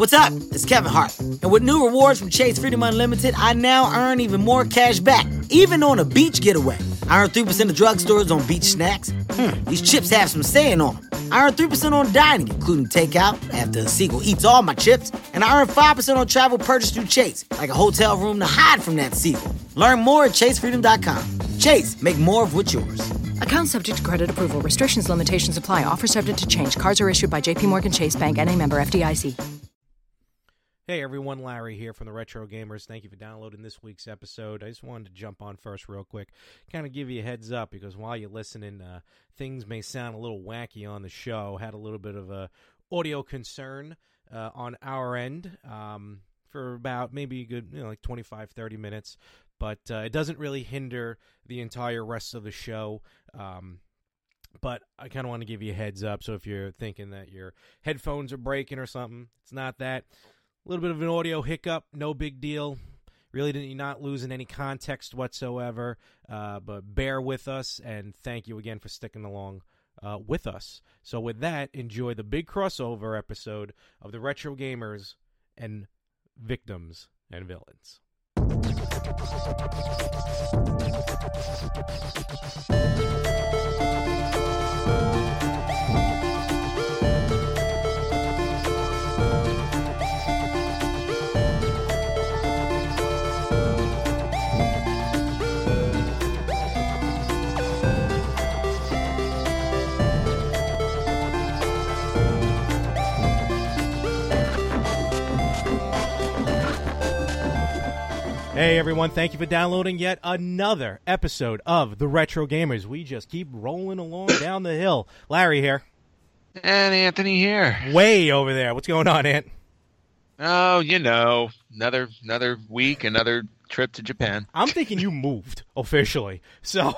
What's up? It's Kevin Hart. And with new rewards from Chase Freedom Unlimited, I now earn even more cash back, even on a beach getaway. I earn 3% of drugstores on beach snacks. Hmm, these chips have some saying on them. I earn 3% on dining, including takeout, after a eats all my chips. And I earn 5% on travel purchased through Chase, like a hotel room to hide from that seagull. Learn more at chasefreedom.com. Chase, make more of what's yours. Account subject to credit approval. Restrictions, limitations apply. Offer subject to change. Cards are issued by JPMorgan Chase Bank and a member FDIC. Hey everyone, Larry here from the Retro Gamers. Thank you for downloading this week's episode. I just wanted to jump on first, real quick, kind of give you a heads up because while you're listening, uh, things may sound a little wacky on the show. Had a little bit of a audio concern uh, on our end um, for about maybe a good, you know, like 25, 30 minutes, but uh, it doesn't really hinder the entire rest of the show. Um, but I kind of want to give you a heads up. So if you're thinking that your headphones are breaking or something, it's not that. A little bit of an audio hiccup, no big deal. Really, didn't not losing any context whatsoever. Uh, but bear with us, and thank you again for sticking along uh, with us. So, with that, enjoy the big crossover episode of the Retro Gamers and Victims and Villains. Hey everyone, thank you for downloading yet another episode of The Retro Gamers. We just keep rolling along down the hill. Larry here. And Anthony here. Way over there. What's going on, Ant? Oh, you know, another another week, another trip to Japan. I'm thinking you moved officially. So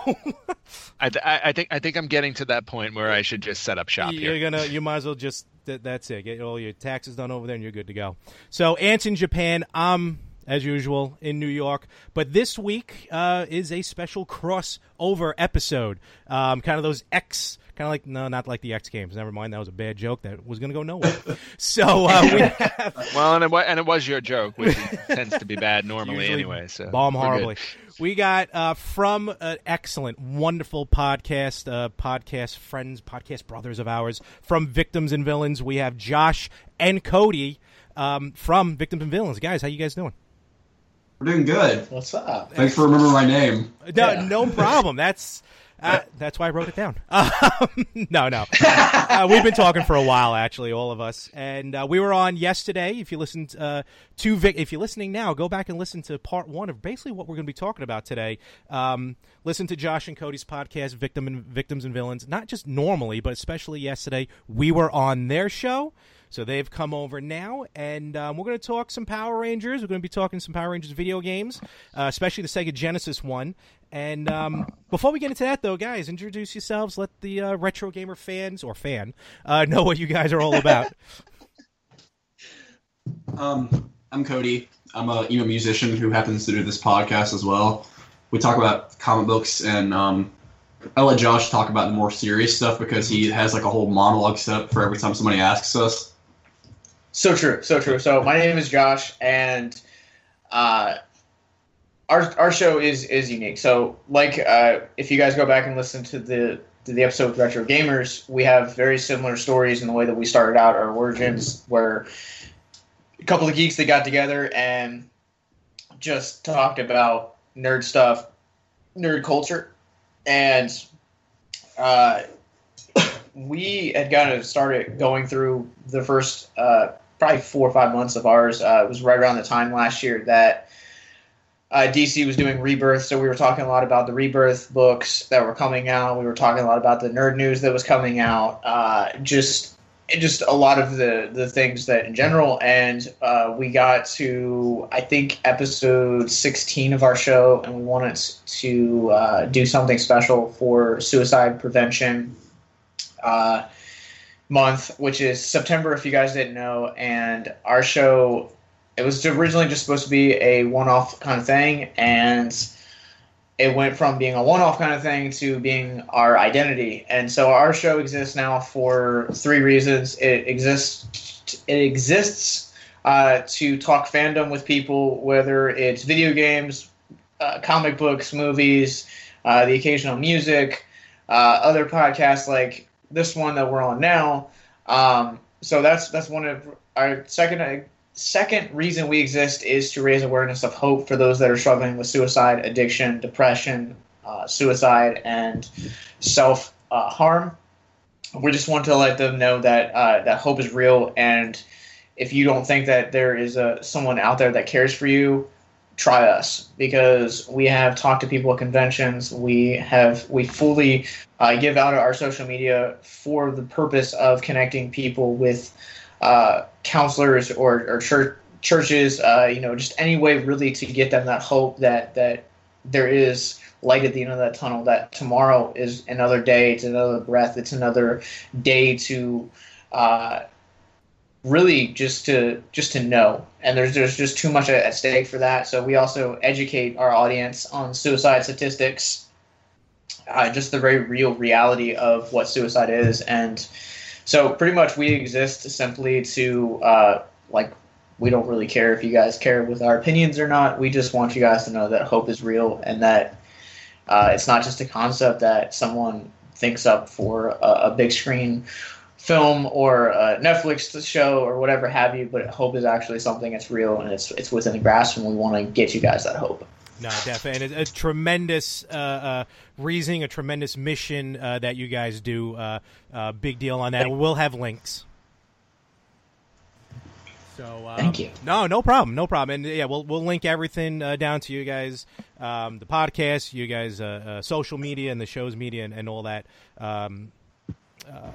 I, I, I think I think I'm getting to that point where I should just set up shop you're here. gonna you might as well just that, that's it. Get all your taxes done over there and you're good to go. So Ant's in Japan. I'm as usual in New York. But this week uh, is a special crossover episode. Um, kind of those X, kind of like no, not like the X Games. Never mind, that was a bad joke that was going to go nowhere. so uh, we have Well, and it, wa- and it was your joke, which tends to be bad normally Usually anyway. So bomb horribly. We got uh, from an excellent, wonderful podcast, uh, podcast friends, podcast brothers of ours from Victims and Villains. We have Josh and Cody um, from Victims and Villains. Guys, how you guys doing? We're doing good. What's up? Thanks for remembering my name. No, Yeah. no problem. That's uh, that's why I wrote it down. Um, no, no. Uh, we've been talking for a while, actually, all of us, and uh, we were on yesterday. If you listened uh, to Vic, if you're listening now, go back and listen to part one of basically what we're going to be talking about today. Um, listen to Josh and Cody's podcast, Victim and Victims and Villains. Not just normally, but especially yesterday, we were on their show. So they've come over now, and um, we're going to talk some Power Rangers. We're going to be talking some Power Rangers video games, uh, especially the Sega Genesis one. And um, before we get into that, though, guys, introduce yourselves. Let the uh, retro gamer fans or fan uh, know what you guys are all about. Um, I'm Cody. I'm a emo musician who happens to do this podcast as well. We talk about comic books, and um, I let Josh talk about the more serious stuff because he has like a whole monologue set up for every time somebody asks us. So true, so true. So my name is Josh, and uh, our our show is is unique. So like, uh, if you guys go back and listen to the to the episode of Retro Gamers, we have very similar stories in the way that we started out our origins, where a couple of geeks that got together and just talked about nerd stuff, nerd culture, and uh, we had kind of started going through the first uh, probably four or five months of ours. Uh, it was right around the time last year that uh, DC was doing Rebirth, so we were talking a lot about the Rebirth books that were coming out. We were talking a lot about the nerd news that was coming out. Uh, just just a lot of the the things that in general and uh, we got to i think episode 16 of our show and we wanted to uh, do something special for suicide prevention uh, month which is september if you guys didn't know and our show it was originally just supposed to be a one-off kind of thing and it went from being a one-off kind of thing to being our identity. And so our show exists now for three reasons. It exists it exists uh, to talk fandom with people, whether it's video games, uh, comic books, movies, uh, the occasional music, uh, other podcasts like this one that we're on now. Um, so that's that's one of our second second reason we exist is to raise awareness of hope for those that are struggling with suicide, addiction, depression, uh, suicide, and self uh, harm. We just want to let them know that uh, that hope is real, and if you don't think that there is a someone out there that cares for you, try us because we have talked to people at conventions. We have we fully uh, give out our social media for the purpose of connecting people with uh, counselors or, or church, churches. Uh, you know, just any way really to get them that hope that that there is light at the end of that tunnel. That tomorrow is another day. It's another breath. It's another day to. Uh, really just to just to know and there's there's just too much at stake for that. So we also educate our audience on suicide statistics uh, just the very real reality of what suicide is. And so pretty much we exist simply to uh, like we don't really care if you guys care with our opinions or not. We just want you guys to know that hope is real and that uh, it's not just a concept that someone thinks up for a, a big screen film or a Netflix show or whatever have you, but hope is actually something that's real and it's it's within the grasp, and we want to get you guys that hope. No, definitely, and a, a tremendous uh, uh, reasoning, a tremendous mission uh, that you guys do. Uh, uh, big deal on that. We'll have links. So um, thank you. No, no problem, no problem. And yeah, we'll we'll link everything uh, down to you guys, um, the podcast, you guys, social media, and the show's media, and, and all that. Um, uh,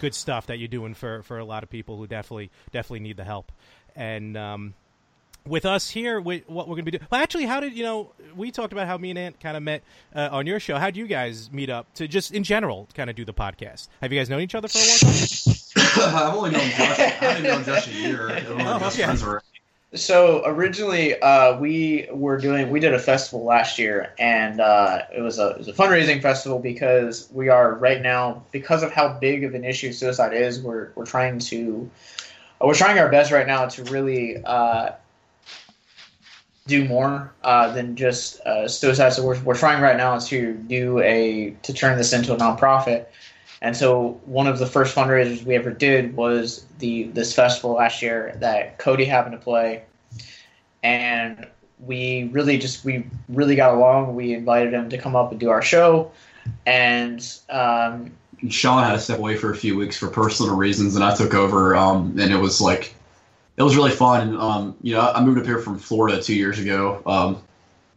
good stuff that you're doing for, for a lot of people who definitely definitely need the help. And um, with us here, we, what we're going to be doing. Well, actually, how did you know? We talked about how me and Ant kind of met uh, on your show. How do you guys meet up to just in general kind of do the podcast? Have you guys known each other for a long time? I've only known Josh. I've only known Josh a year. Oh, okay. friends were so originally, uh, we were doing we did a festival last year, and uh, it was a it was a fundraising festival because we are right now because of how big of an issue suicide is. We're we're trying to we're trying our best right now to really uh, do more uh, than just uh, suicide. So we're we're trying right now to do a to turn this into a nonprofit. And so one of the first fundraisers we ever did was the this festival last year that Cody happened to play, and we really just we really got along. We invited him to come up and do our show, and um, Sean had to step away for a few weeks for personal reasons, and I took over. Um, and it was like it was really fun. And um, you know, I moved up here from Florida two years ago. Um,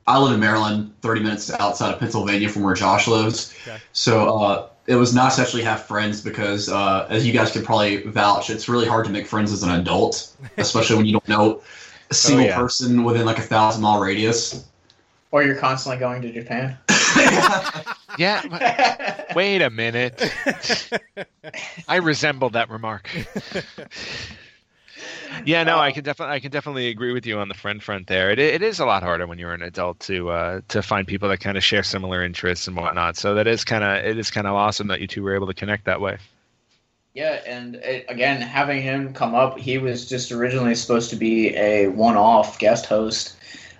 I live in Maryland, 30 minutes outside of Pennsylvania from where Josh lives. Okay. So uh, it was nice to actually have friends because, uh, as you guys can probably vouch, it's really hard to make friends as an adult, especially when you don't know a single oh, yeah. person within like a thousand mile radius. Or you're constantly going to Japan. yeah. Wait a minute. I resemble that remark. Yeah, no, I um, can definitely I can definitely agree with you on the friend front there. It it is a lot harder when you're an adult to uh, to find people that kind of share similar interests and whatnot. So that is kind of it is kind of awesome that you two were able to connect that way. Yeah, and it, again, having him come up, he was just originally supposed to be a one-off guest host,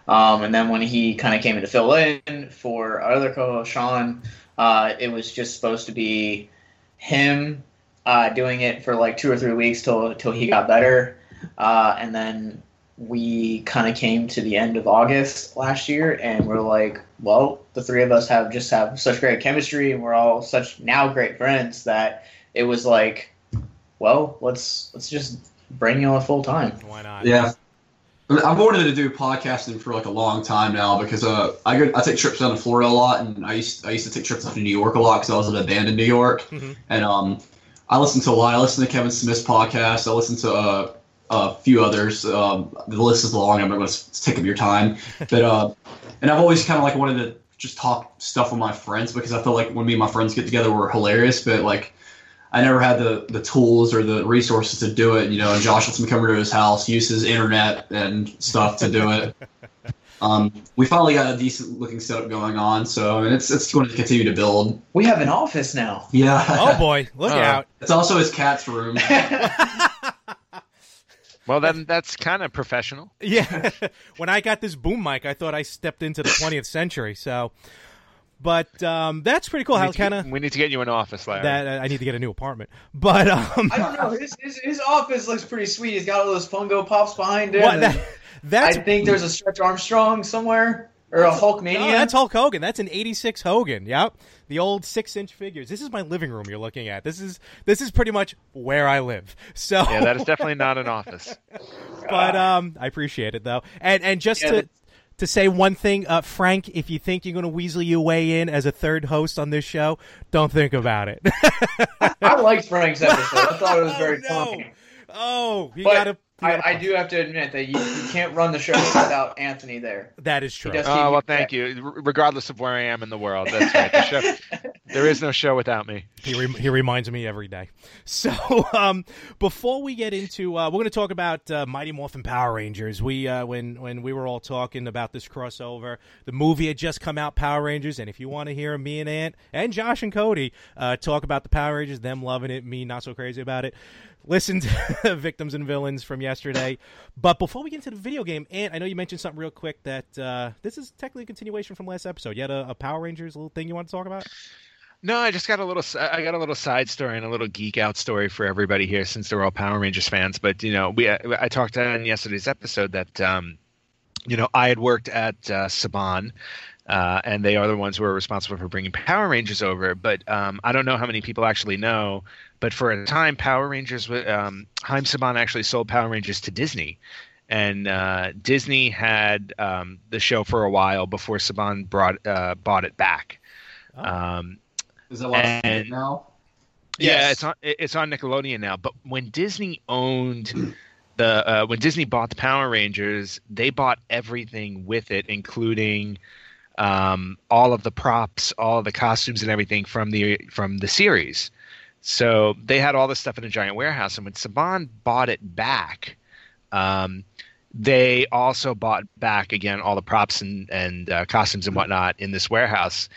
um, and then when he kind of came in to fill in for our other co-host Sean, uh, it was just supposed to be him uh, doing it for like two or three weeks till till he got better, uh, and then we kind of came to the end of August last year, and we're like, well, the three of us have just have such great chemistry, and we're all such now great friends that it was like, well, let's let's just bring you on full time. Why not? Yeah. I've wanted to do podcasting for like a long time now because uh, I go, I take trips down to Florida a lot, and I used I used to take trips up to New York a lot because I was in a band in New York, mm-hmm. and um, I listen to a lot. I listen to Kevin Smith's podcast. I listen to uh, a few others. Um, the list is long. I'm not going to take up your time, but uh, and I've always kind of like wanted to just talk stuff with my friends because I feel like when me and my friends get together, we're hilarious. But like, I never had the the tools or the resources to do it. You know, and Josh lets me come over to his house, use his internet and stuff to do it. Um, we finally got a decent looking setup going on, so and it's it's going to continue to build. We have an office now. Yeah. Oh boy, look uh, out! It's also his cat's room. Well, then that's kind of professional. Yeah. when I got this boom mic, I thought I stepped into the 20th century. So, but um, that's pretty cool. We How need, to kind get, of we need to get you an office, Larry. that uh, I need to get a new apartment. But um, I don't know. His, his, his office looks pretty sweet. He's got all those Funko Pops behind him. what, that, that's I think there's a Stretch Armstrong somewhere or a Hulkamania. No, that's Hulk Hogan. That's an '86 Hogan. Yep, the old six-inch figures. This is my living room you're looking at. This is this is pretty much where I live. So, yeah, that is definitely not an office. but um, I appreciate it though. And and just Yeah, to that's- to say one thing, uh, Frank, if you think you're going to weasel your way in as a third host on this show, don't think about it. I liked Frank's episode. I thought it was very Oh, no. funny. oh, you But gotta. You gotta- I, I do have to admit that you, you can't run the show without Anthony there. that is true. Oh well, thank you. R- Regardless of where I am in the world, that's right. The show, there is no show without me. He, re- he reminds me every day. So, um, before we get into, uh, we're going to talk about uh, Mighty Morphin Power Rangers. We uh, when when we were all talking about this crossover, the movie had just come out, Power Rangers, and if you want to hear me and Ant and Josh and Cody uh, talk about the Power Rangers, them loving it, me not so crazy about it. Listen to Victims and Villains from yesterday. But before we get into the video game, and I know you mentioned something real quick that uh, this is technically a continuation from last episode. You had a, a Power Rangers little thing you want to talk about? No, I just got a little. I got a little side story and a little geek out story for everybody here, since they're all Power Rangers fans. But you know, we I talked on yesterday's episode that um, you know I had worked at uh, Saban, uh, and they are the ones who are responsible for bringing Power Rangers over. But um, I don't know how many people actually know. But for a time, Power Rangers, wa- um, Haim Saban actually sold Power Rangers to Disney. And uh, Disney had um, the show for a while before Saban brought uh, bought it back. Oh. Um, Is that why it's And- now? yeah, Yes. it's on it's on Nickelodeon now. But when Disney owned the uh, when Disney bought the Power Rangers, they bought everything with it, including um, all of the props, all of the costumes, and everything from the from the series. So they had all this stuff in a giant warehouse, and when Saban bought it back, um, they also bought back again all the props and and uh, costumes and whatnot in this warehouse.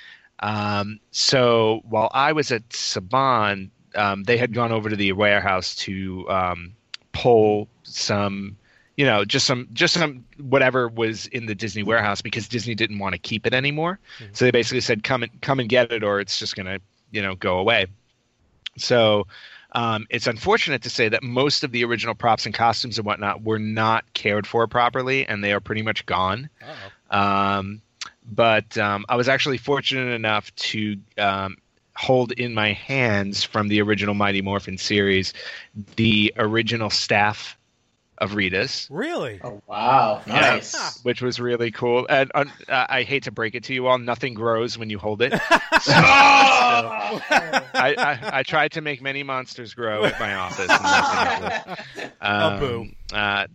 Um, so while I was at Saban, um, they had gone over to the warehouse to um, pull some, you know, just some, just some whatever was in the Disney warehouse because Disney didn't want to keep it anymore. So they basically said, "Come and come and get it, or it's just gonna, you know, go away." So um, it's unfortunate to say that most of the original props and costumes and whatnot were not cared for properly, and they are pretty much gone. Um, but um, I was actually fortunate enough to um, hold in my hands from the original Mighty Morphin series the original staff of Rita's, Really? Oh wow, nice. which was really cool. And uh, I hate to break it to you all, nothing grows when you hold it. Oh! I, I, I tried to make many monsters grow at my office. And nothing happened. Oh, boo. Um, Uh,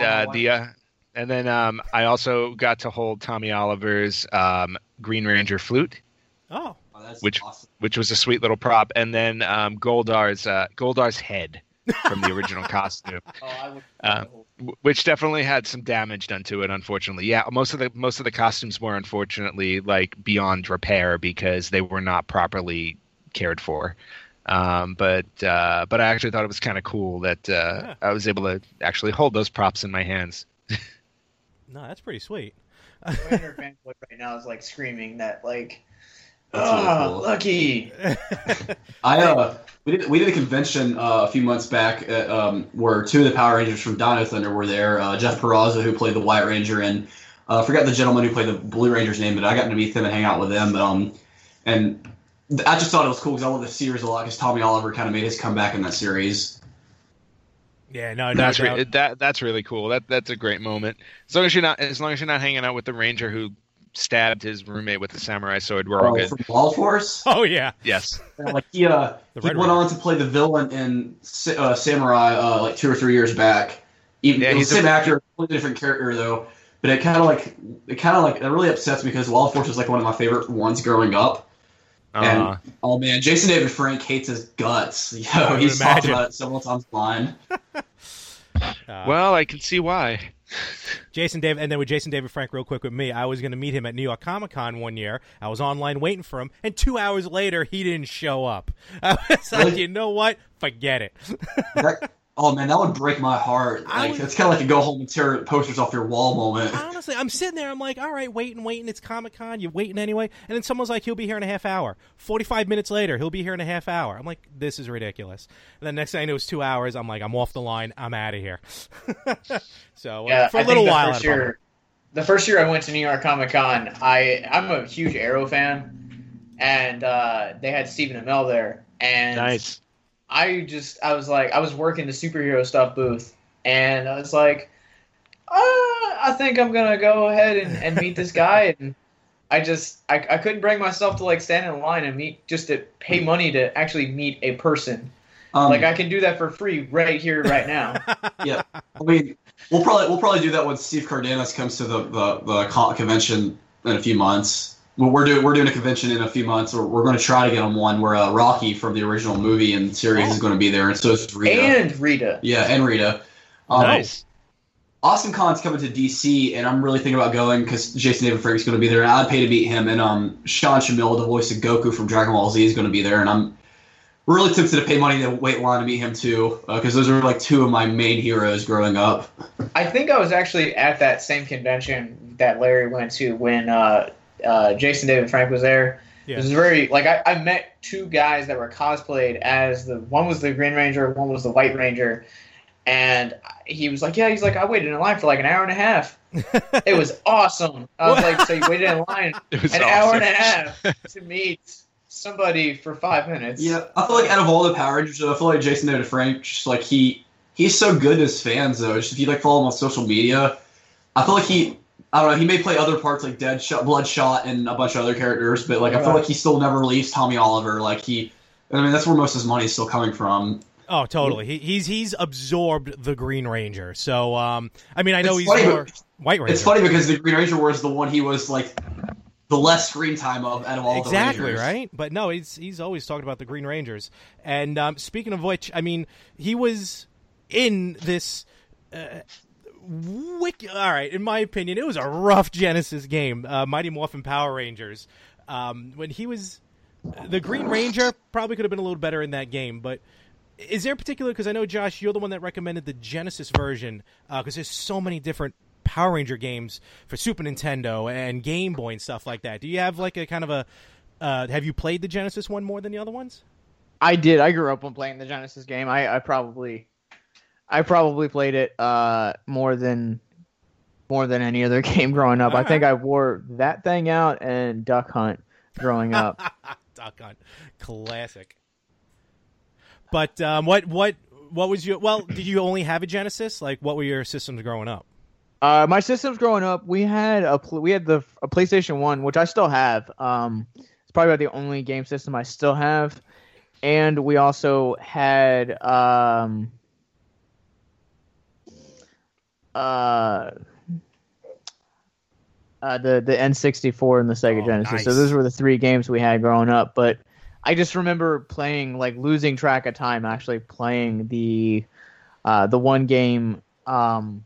uh, the uh, and then um, I also got to hold Tommy Oliver's um, Green Ranger flute, Oh, Oh, that's Which- awesome. which was a sweet little prop, and then um, Goldar's uh, Goldar's head from the original costume, Oh, I would- Uh, which definitely had some damage done to it. Unfortunately, yeah, most of the most of the costumes were unfortunately like beyond repair because they were not properly cared for. Um, but uh, but I actually thought it was kind of cool that uh, Yeah. I was able to actually hold those props in my hands. no, that's pretty sweet. Right now is like screaming that like, That's really oh, cool. lucky. I uh, we did we did a convention uh, a few months back at, um, where two of the Power Rangers from Dino Thunder were there. Uh, Jeff Parazzo, who played the White Ranger, and uh, I forgot the gentleman who played the Blue Ranger's name, but I got to meet them and hang out with them. Um, and th- I just thought it was cool because I love the series a lot because Tommy Oliver kind of made his comeback in that series. yeah, no, no That's re- that that's really cool. That that's a great moment. As long as you're not as long as you're not hanging out with the ranger who stabbed his roommate with the samurai sword, we're all Uh, good. from Wild Force, Oh yeah, Yes. And, like he uh, he went Ranger. on to play the villain in uh, Samurai uh, like two or three years back. Even Yeah, he's the same a- actor, completely different character though. But it kind of like it kind of like it really upsets me because Wild Force was like one of my favorite ones growing up. Uh, And oh man, Jason David Frank hates his guts. Yo, I would he's talked about it several times blind. Uh, well, I can see why. Jason David, and then with Jason David Frank, real quick with me, I was going to meet him at New York Comic Con one year. I was online waiting for him, and two hours later, he didn't show up. I was like, Really? you know what? Forget it. That Oh man, that would break my heart. Like would- it's kind of like a go home and tear posters off your wall moment. Honestly, I'm sitting there. I'm like, all right, waiting, waiting. It's Comic Con. You're waiting anyway. And then someone's like, he'll be here in a half hour. 45 minutes later, he'll be here in a half hour. I'm like, this is ridiculous. And then next thing I know, it's two hours. I'm like, I'm off the line. I'm out of here. so uh, Yeah, for a I little think the while, First year, the first year I went to New York Comic Con, I I'm a huge Arrow fan, and uh, they had Stephen Amell there, and Nice. I just I was like I was working the superhero stuff booth, and I was like, uh, I think I'm gonna go ahead and, and meet this guy, and I just I, I couldn't bring myself to like stand in line and meet just to pay money to actually meet a person. Um, Like I can do that for free right here, right now. yeah, I mean, we'll probably we'll probably do that when Steve Cardenas comes to the the, the convention in a few months. Well, we're doing we're doing a convention in a few months. We're, we're going to try to get on one where uh, Rocky from the original movie and series is going to be there, and so is Rita. and Rita. yeah, and Rita. Um, nice. Awesome Con's coming to DC, and I'm really thinking about going because Jason David Frank's going to be there, and I'd pay to meet him. And um, Sean Schemmel, the voice of Goku from Dragon Ball Z, is going to be there, and I'm really tempted to pay money to wait in line to meet him too, because those are like two of my main heroes growing up. I think I was actually at that same convention that Larry went to when uh, uh, Jason David Frank was there. Yeah. It was very like I, I met two guys that were cosplayed as the one was the Green Ranger, one was the White Ranger, and he was like, yeah, he's like I waited in line for like an hour and a half. It was awesome. I was like, so you waited in line It was an awesome. hour and a half to meet somebody for five minutes. Yeah, I feel like out of all the Power Rangers, I feel like Jason David Frank, just like he he's so good to his fans though. Just if you like follow him on social media, I feel like he I don't know, he may play other parts like Deadshot, Bloodshot, and a bunch of other characters, but like I feel like he still never leaves Tommy Oliver. Like he, I mean, that's where most of his money is still coming from. Oh, totally. He, he's he's absorbed the Green Ranger. So, um, I mean, I know It's he's funny, more White Ranger. It's funny because the Green Ranger was the one he was like the less screen time of out of all exactly the right but no he's he's always talking about the green rangers and um, speaking of which i mean he was in this uh, wick all right in my opinion it was a rough genesis game uh, mighty morphin power rangers um, when he was the green ranger probably could have been a little better in that game but is there a particular because i know josh you're the one that recommended the genesis version because there's so many different Power Ranger games for Super Nintendo and Game Boy and stuff like that. Do you have like a kind of a uh, have you played the Genesis one more than the other ones? I did. I grew up on playing the Genesis game. I, I probably, I probably played it uh, more than, more than any other game growing up. I think I wore that thing out and Duck Hunt growing up. Duck Hunt, classic. But um, what what what was your well? Did you only have a Genesis? Like, what were your systems growing up? uh, my systems growing up, we had a we had the a PlayStation One, which I still have. Um, it's probably about the only game system I still have, and we also had um, uh. Uh, the the N64 and the Sega Oh, Genesis. So those were the three games we had growing up. But I just remember playing like losing track of time actually playing the uh, the one game um,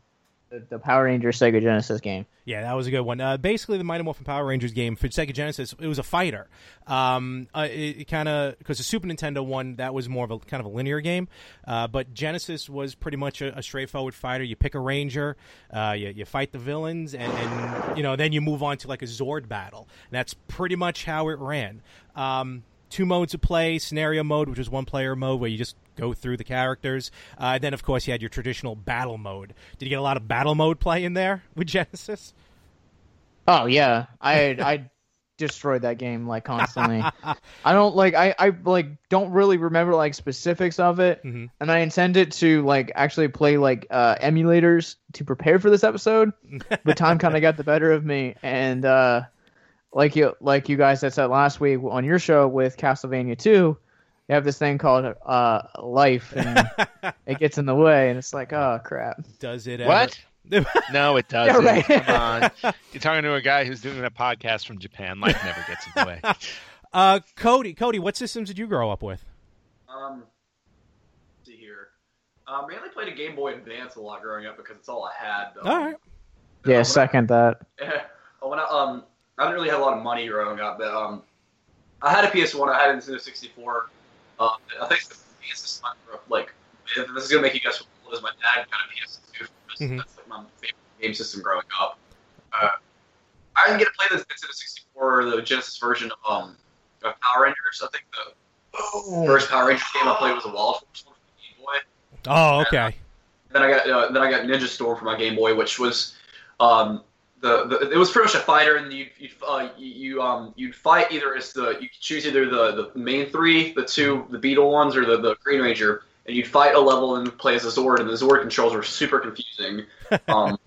the, the Power Ranger Sega Genesis game. Yeah, that was a good one. Uh, basically, the Mighty Morphin Power Rangers game for Sega Genesis, it was a fighter. Um, uh, it, it kind of because the Super Nintendo one that was more of a kind of a linear game, uh, but Genesis was pretty much a, a straightforward fighter. You pick a ranger, uh, you, you fight the villains, and, and you know then you move on to like a Zord battle. And that's pretty much how it ran. Um, two modes of play scenario mode which was one player mode where you just go through the characters uh, and then of course you had your traditional battle mode did you get a lot of battle mode play in there with genesis Oh yeah, I I destroyed that game like constantly. I don't like I I like don't really remember like specifics of it, Mhm. and I intended to like actually play like uh, emulators to prepare for this episode, but time kind of got the better of me, and uh, like you like you guys that said last week on your show with Castlevania Two. You have this thing called uh, life, and it gets in the way, and it's like, oh crap. does it What? ever- No, it doesn't. right. Come on. You're talking to a guy who's doing a podcast from Japan. Life never gets in the way. uh cody cody what systems did you grow up with Um, let's see here. Uh, mainly played a Game Boy Advance a lot growing up because it's all I had. Um, all right Yeah, second that. when I, um, I didn't really have a lot of money growing up, but um, I had a PS1. I had a Nintendo 64. Uh, I think the PS1 like this is gonna make you guys as my dad got a PS2. Mhm. That's like my favorite game system growing up. Uh, I didn't get to play the Nintendo 64 or the Genesis version of, um, of Power Rangers. I think the Oh. first Power Rangers game I played was a Wild Force one for Game Boy. Oh, okay. Then I got uh, then I got Ninja Storm for my Game Boy, which was um, the, the it was pretty much a fighter, and you you uh, you, um you'd fight either as the you could choose either the the main three, the two the Beetle ones, or the the Green Ranger, and you'd fight a level and play as a Zord, and the Zord controls were super confusing. Um,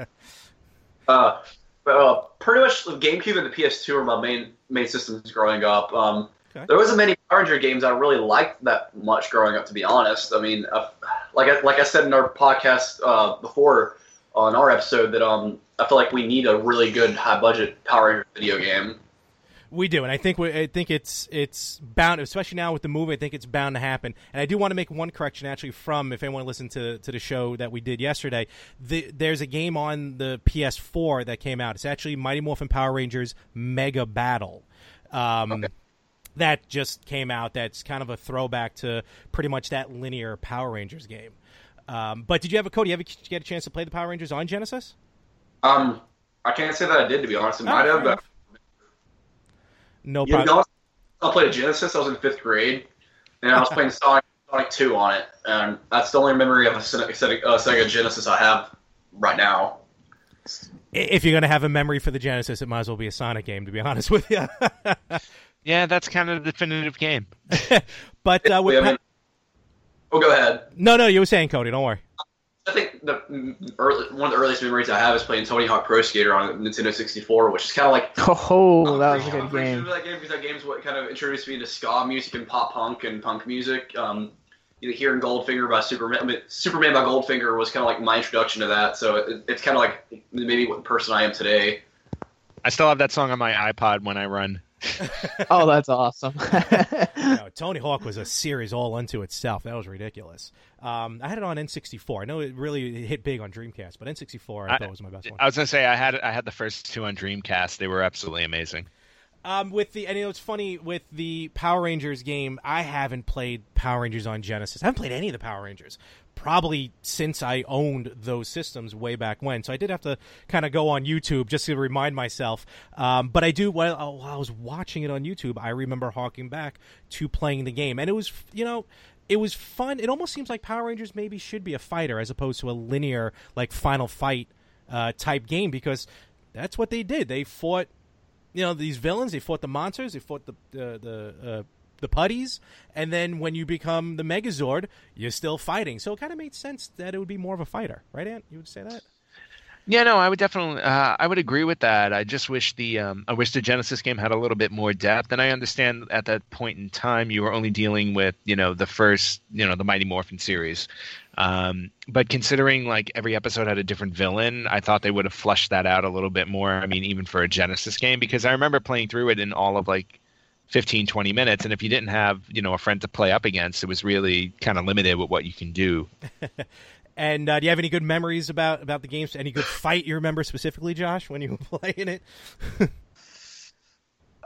uh, but uh, pretty much the GameCube and the PS2 were my main main systems growing up. Um, Okay. There wasn't many Power Ranger games I really liked that much growing up, to be honest. I mean, uh, like I, like I said in our podcast uh, before on our episode, that um, I feel like we need a really good high budget Power Ranger video game. We do, and I think we, I think it's it's bound, especially now with the movie. I think it's bound to happen. And I do want to make one correction, actually, from if anyone listened to to the show that we did yesterday. The, there's a game on the PS4 that came out. It's actually Mighty Morphin Power Rangers Mega Battle. Um, That just came out. That's kind of a throwback to pretty much that linear Power Rangers game. Um, but did you have a Cody? Did you ever get a chance to play the Power Rangers on Genesis? Um, I can't say that I did, to be honest. I might have, but enough. No you know, I played a Genesis. I was in fifth grade, and I was playing Sonic, Sonic 2 on it, and that's the only memory of a Sega, Sega, uh, Sega Genesis I have right now. If you're going to have a memory for the Genesis, it might as well be a Sonic game, to be honest with you. Yeah, that's kind of the definitive game. but uh, with I mean, oh, go ahead. no, no, you were saying Cody. Don't worry. I think the early, one of the earliest memories I have is playing Tony Hawk Pro Skater on Nintendo 64, which is kind of like Oh, that was a I'm good game. sure that game because that game's what kind of introduced me to ska music and pop punk and punk music. Um, you know, hearing Goldfinger by Superman, I mean, Superman by Goldfinger was kind of like my introduction to that. So it, it's kind of like maybe what the person I am today. I still have that song on my iPod when I run. Oh, that's awesome. No, Tony Hawk was a series all unto itself. That was ridiculous. Um, I had it on N64. I know it really hit big on Dreamcast, but N64 I, I- thought was my best one. I was gonna say I had I had the first two on Dreamcast. They were absolutely amazing. Um, with the and you know it's funny with the Power Rangers game. I haven't played Power Rangers on Genesis. I haven't played any of the Power Rangers probably since I owned those systems way back when. So I did have to kind of go on YouTube just to remind myself. Um, but I do while, while I was watching it on YouTube, I remember harking back to playing the game, and it was you know. It was fun. It almost seems like Power Rangers maybe should be a fighter as opposed to a linear like Final Fight uh, type game because that's what they did. They fought you know these villains. They fought the monsters. They fought the the the, uh, the putties, and then when you become the Megazord, you're still fighting. So it kind of made sense that it would be more of a fighter, right, Ant? You would say that? Yeah, no, I would definitely, uh, I would agree with that. I just wish the, um, I wish the Genesis game had a little bit more depth. And I understand at that point in time you were only dealing with, you know, the first, you know, the Mighty Morphin series. Um, but considering like every episode had a different villain, I thought they would have flushed that out a little bit more. I mean, even for a Genesis game, because I remember playing through it in all of like 15, 20 minutes. And if you didn't have, you know, a friend to play up against, it was really kind of limited with what you can do. And uh, do you have any good memories about about the games? Any good fight you remember specifically, Josh, when you were playing it?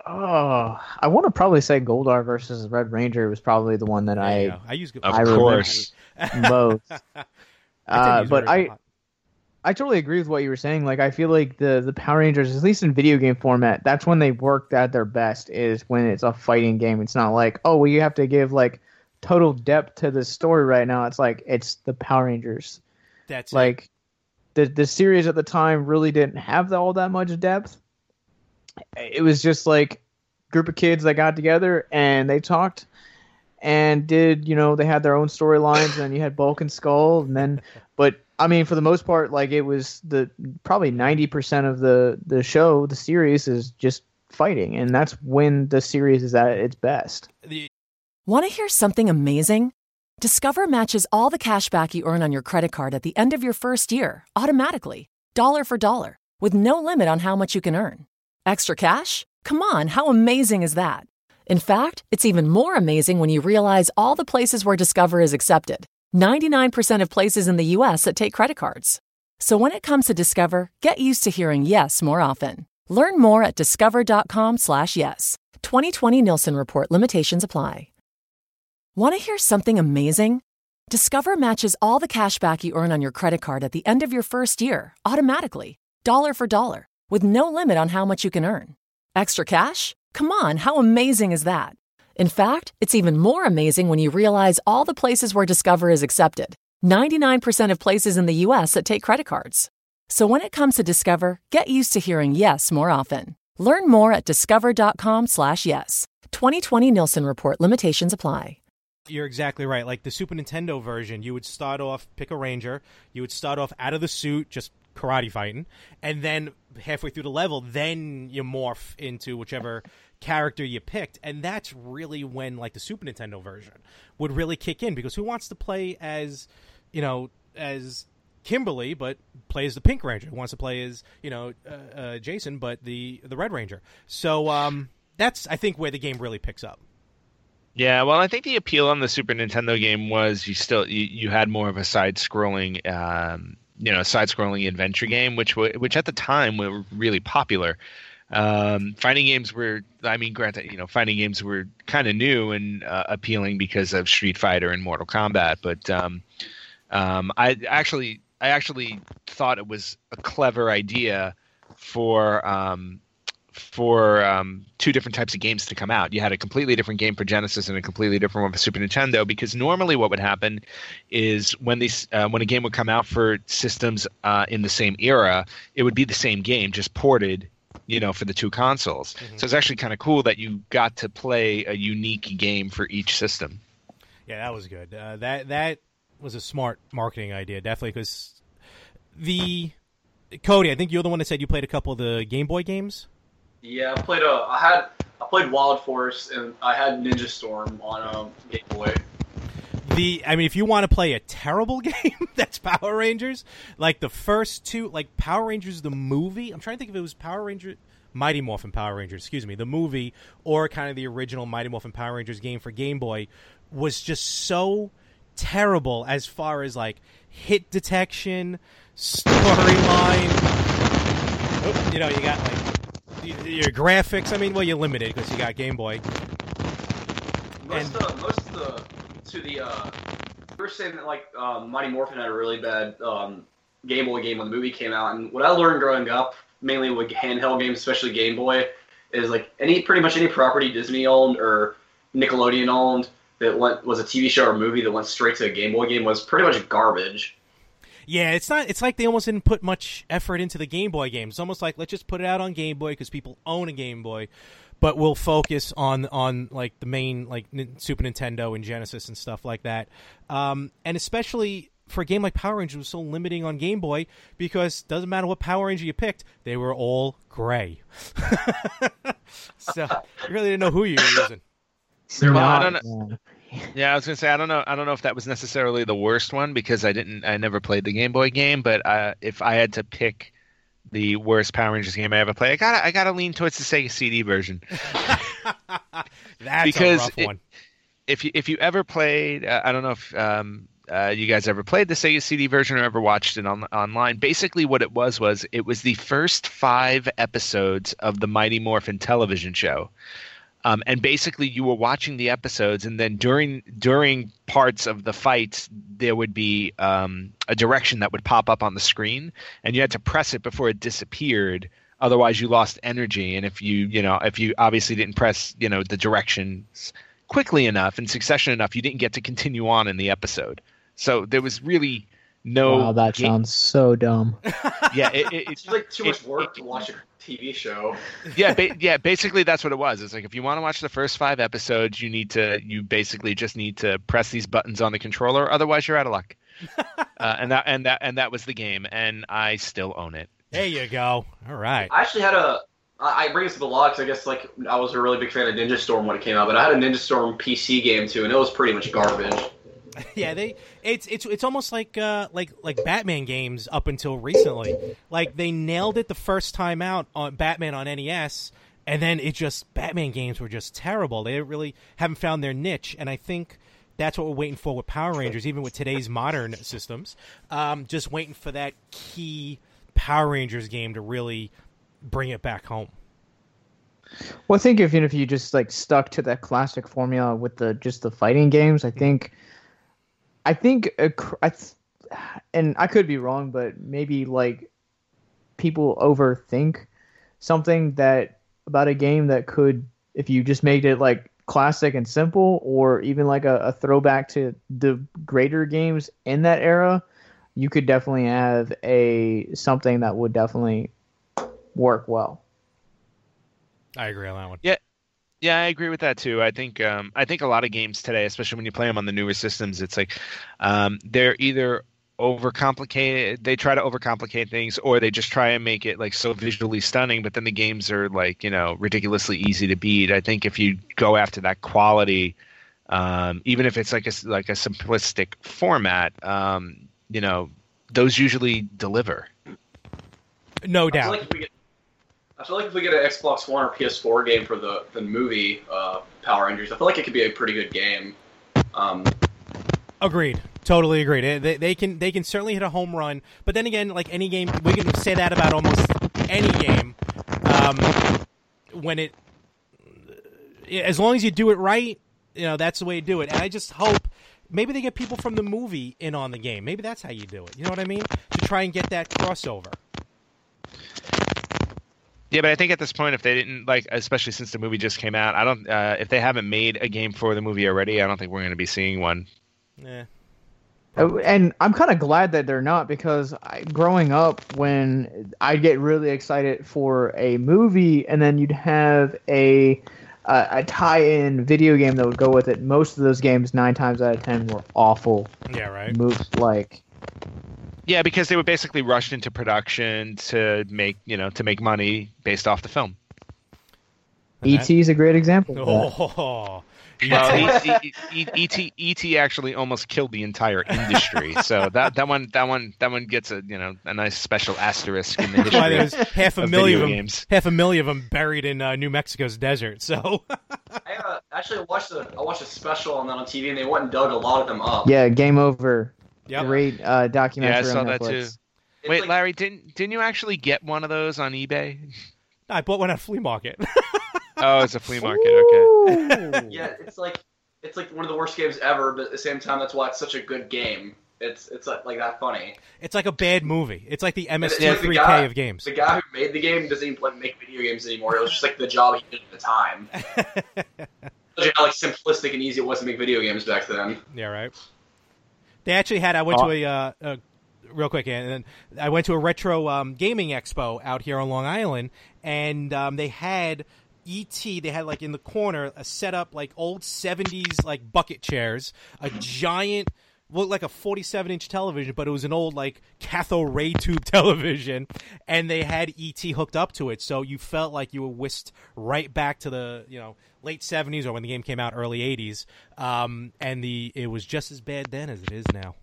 oh, I want to probably say Goldar versus Red Ranger was probably the one that There you I. I use. Of I remember. course. most. I Uh, but Red Ranger a I lot. I totally agree with what you were saying. Like I feel like the the Power Rangers, at least in video game format, that's when they worked at their best. Is when it's a fighting game. It's not like oh, well, you have to give like total depth to the story right now. It's like it's the Power Rangers. that's it. Like the the series at the time really didn't have all that much depth. It was just like group of kids that got together and they talked and did you know they had their own storylines and you had Bulk and Skull and then but I mean for the most part like it was the probably 90% of the the show the series is just fighting and that's when the series is at its best. The- Want to hear something amazing? Discover matches all the cash back you earn on your credit card at the end of your first year automatically, dollar for dollar, with no limit on how much you can earn. Extra cash? Come on, how amazing is that? In fact, it's even more amazing when you realize all the places where Discover is accepted 99% of places in the US that take credit cards. So when it comes to Discover, get used to hearing yes more often. Learn more at discover.com/slash yes. 2020 Nielsen Report limitations apply. Want to hear something amazing? Discover matches all the cash back you earn on your credit card at the end of your first year automatically, dollar for dollar, with no limit on how much you can earn. Extra cash? Come on, how amazing is that? In fact, it's even more amazing when you realize all the places where Discover is accepted 99% of places in the US that take credit cards. So when it comes to Discover, get used to hearing yes more often. Learn more at discover.com/slash yes. 2020 Nielsen Report limitations apply. You're exactly right. Like the Super Nintendo version, you would start off pick a ranger, you would start off out of the suit, just karate fighting, and then halfway through the level, then you morph into whichever character you picked, and that's really when like the Super Nintendo version would really kick in because who wants to play as, you know, as Kimberly, but plays the Pink Ranger. Who wants to play as you know uh, uh, Jason, but the the Red Ranger. So um, that's I think where the game really picks up. Yeah, well, I think the appeal on the Super Nintendo game was you still you, you had more of a side-scrolling, um, you know, side-scrolling adventure game, which which at the time were really popular. Um, fighting games were, I mean, granted, you know, fighting games were kind of new and uh, appealing because of Street Fighter and Mortal Kombat, but um, um, I actually I actually thought it was a clever idea for um, for um, two different types of games to come out. You had a completely different game for Genesis and a completely different one for Super Nintendo. Because normally, what would happen is when these uh, when a game would come out for systems uh, in the same era, it would be the same game just ported. You know, for the two consoles. Mm-hmm. So it's actually kind of cool that you got to play a unique game for each system. Yeah, that was good. Uh, that that was a smart marketing idea, definitely, because the Cody, I think you're the one that said you played a couple of the Game Boy games. Yeah, I played a. I had I played Wild Force and I had Ninja Storm on um, Game Boy. The I mean, if you want to play a terrible game, that's Power Rangers. Like the first two, like Power Rangers the movie. I'm trying to think if it was Power Rangers. Mighty Morphin Power Rangers, excuse me, the movie, or kind of the original Mighty Morphin Power Rangers game for Game Boy was just so terrible as far as like hit detection, storyline. You know, you got like your graphics. I mean, well, you're limited because you got Game Boy. Most and, of the, most of the to the uh, we were saying that like um, Mighty Morphin had a really bad um, Game Boy game when the movie came out, and what I learned growing up, mainly with handheld games, especially Game Boy, is like any pretty much any property Disney owned or Nickelodeon owned that went was a TV show or movie that went straight to a Game Boy game was pretty much garbage. Yeah, it's not. It's like they almost didn't put much effort into the Game Boy games. It's almost like let's just put it out on Game Boy because people own a Game Boy, but we'll focus on on like the main like Super Nintendo and Genesis and stuff like that. Um, and especially for a game like Power Rangers was so limiting on Game Boy because doesn't matter what Power Ranger you picked, they were all gray. so you really didn't know who you were using. They're well, not, I don't know. Yeah, I was gonna say I don't know. I don't know if that was necessarily the worst one because I didn't. I never played the Game Boy game, but uh, if I had to pick the worst Power Rangers game I ever played, I got I got to lean towards the Sega CD version. That's because a rough it, one. If you if you ever played, uh, I don't know if um, uh, you guys ever played the Sega CD version or ever watched it on online. Basically, what it was was it was the first five episodes of the Mighty Morphin television show. Um, and basically, you were watching the episodes, and then during during parts of the fights, there would be um, a direction that would pop up on the screen, and you had to press it before it disappeared. Otherwise, you lost energy, and if you you know if you obviously didn't press you know the directions quickly enough in succession enough, you didn't get to continue on in the episode. So there was really no. Wow, that game. sounds so dumb. yeah, it, it, it's like too much work to watch a TV show. yeah, ba- yeah. Basically, that's what it was. It's like if you want to watch the first five episodes, you need to. You basically just need to press these buttons on the controller. Otherwise, you're out of luck. uh, and that and that and that was the game. And I still own it. There you go. All right. I actually had a. I bring this to the lot because I guess like I was a really big fan of Ninja Storm when it came out, but I had a Ninja Storm PC game too, and it was pretty much garbage. yeah, they it's it's it's almost like uh like like Batman games up until recently. Like they nailed it the first time out on Batman on NES and then it just Batman games were just terrible. They really haven't found their niche and I think that's what we're waiting for with Power Rangers even with today's modern systems. Um just waiting for that key Power Rangers game to really bring it back home. Well, I think if you know, if you just like stuck to that classic formula with the just the fighting games, I think I think a, cr- I th- and I could be wrong, but maybe like people overthink something that about a game that could if you just made it like classic and simple or even like a, a throwback to the greater games in that era you could definitely have a something that would definitely work well I agree on that one. Yeah, I agree with that too. I think um, I think a lot of games today, especially when you play them on the newer systems, it's like um, they're either overcomplicated. They try to overcomplicate things, or they just try and make it like so visually stunning. But then the games are like you know ridiculously easy to beat. I think if you go after that quality, um, even if it's like a s- like a simplistic format, um, you know those usually deliver. No I feel doubt. like if we get, I feel like if we get an Xbox One or PS4 game for the the movie uh, Power Rangers, I feel like it could be a pretty good game. Um, Agreed. Totally agreed. They, they can they can certainly hit a home run, but then again, like any game, we can say that about almost any game. Um, when it, as long as you do it right, you know that's the way to do it. And I just hope maybe they get people from the movie in on the game. Maybe that's how you do it. You know what I mean? To try and get that crossover. Yeah, but I think at this point, if they didn't like, especially since the movie just came out, I don't. Uh, if they haven't made a game for the movie already, I don't think we're going to be seeing one. Yeah. Uh, and I'm kind of glad that they're not because I, growing up, when I'd get really excited for a movie, and then you'd have a a, a tie-in video game that would go with it. Most of those games, nine times out of ten, were awful Yeah. Right. moves. Like, Yeah, because they were basically rushed into production to make you know to make money based off the film. E.T. is a great example. of. Oh. Well, E- E- E- ET ET actually almost killed the entire industry, so that that one that one that one gets a you know a nice special asterisk in the That's why history. there's half a of million of video them, games. half a million of them buried in uh, New Mexico's desert. So I uh, actually watched the I watched a special on that on TV, and they went and dug a lot of them up. Yeah, Game Over. Yep. Great uh, documentary Yeah, I saw on that Netflix. too. It's Wait, like- Larry, didn't didn't you actually get one of those on eBay? I bought one at a flea market. Oh, it's a flea market. Okay. Yeah, it's like it's like one of the worst games ever, but at the same time, that's why it's such a good game. It's it's like, like that funny. It's like a bad movie. It's like the it's MS2 like the 3K guy- of games. The guy who made the game doesn't even like make video games anymore. It was just like the job he did at the time. How like simplistic and easy it was to make video games back then. yeah, right. They actually had. I went to a, uh, a real quick, and then I went to a retro um, gaming expo out here on Long Island, and um, they had ET. They had like in the corner a set up like old '70s like bucket chairs, a giant. Looked like a 47 inch television, but it was an old like cathode ray tube television, and they had ET hooked up to it, so you felt like you were whisked right back to the you know late 70s or when the game came out, early 80s. Um, and the it was just as bad then as it is now.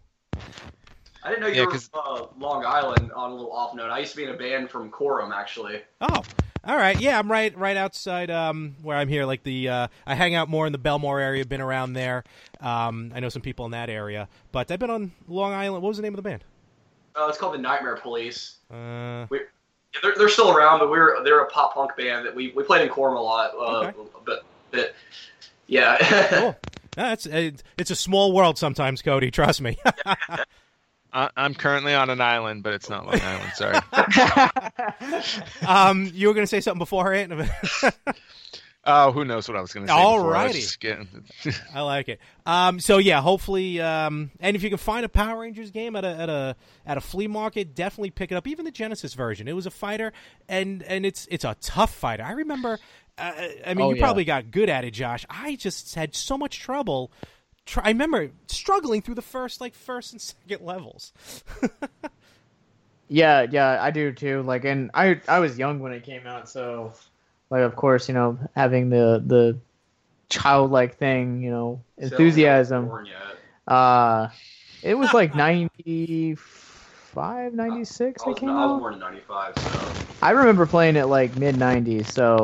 I didn't know you Yeah, were 'cause- from uh, Long Island. On a little off note, I used to be in a band from Coram actually. Oh, all right. Yeah, I'm right right outside um, where I'm here. Like the uh, I hang out more in the Bellmore area. Been around there. Um, I know some people in that area, but I've been on Long Island. What was the name of the band? Uh, it's called the Nightmare Police. Uh, they're, they're still around, but we're they're a pop punk band that we, we played in Coram a lot. Uh, Okay. But but yeah. cool. No, it's it's a small world sometimes, Cody. Trust me. I, I'm currently on an island, but it's not Long Island. Sorry. um, you were going to say something beforehand. Oh, who knows what I was going to say? before. I was Alrighty. getting- I like it. Um, so yeah, hopefully, um, and if you can find a Power Rangers game at a at a at a flea market, definitely pick it up. Even the Genesis version, it was a fighter, and and it's it's a tough fighter. I remember. Uh, I mean, Oh, you yeah. probably got good at it, Josh. I just had so much trouble. Try, I remember struggling through the first like first and second levels. Yeah, yeah, I do too. Like, and I I was young when it came out, so like, of course, you know, having the the childlike thing, you know, enthusiasm. Born. Uh, it was like 95, 96 I it was, came I was out. born in '95, so I remember playing it like mid 90s. So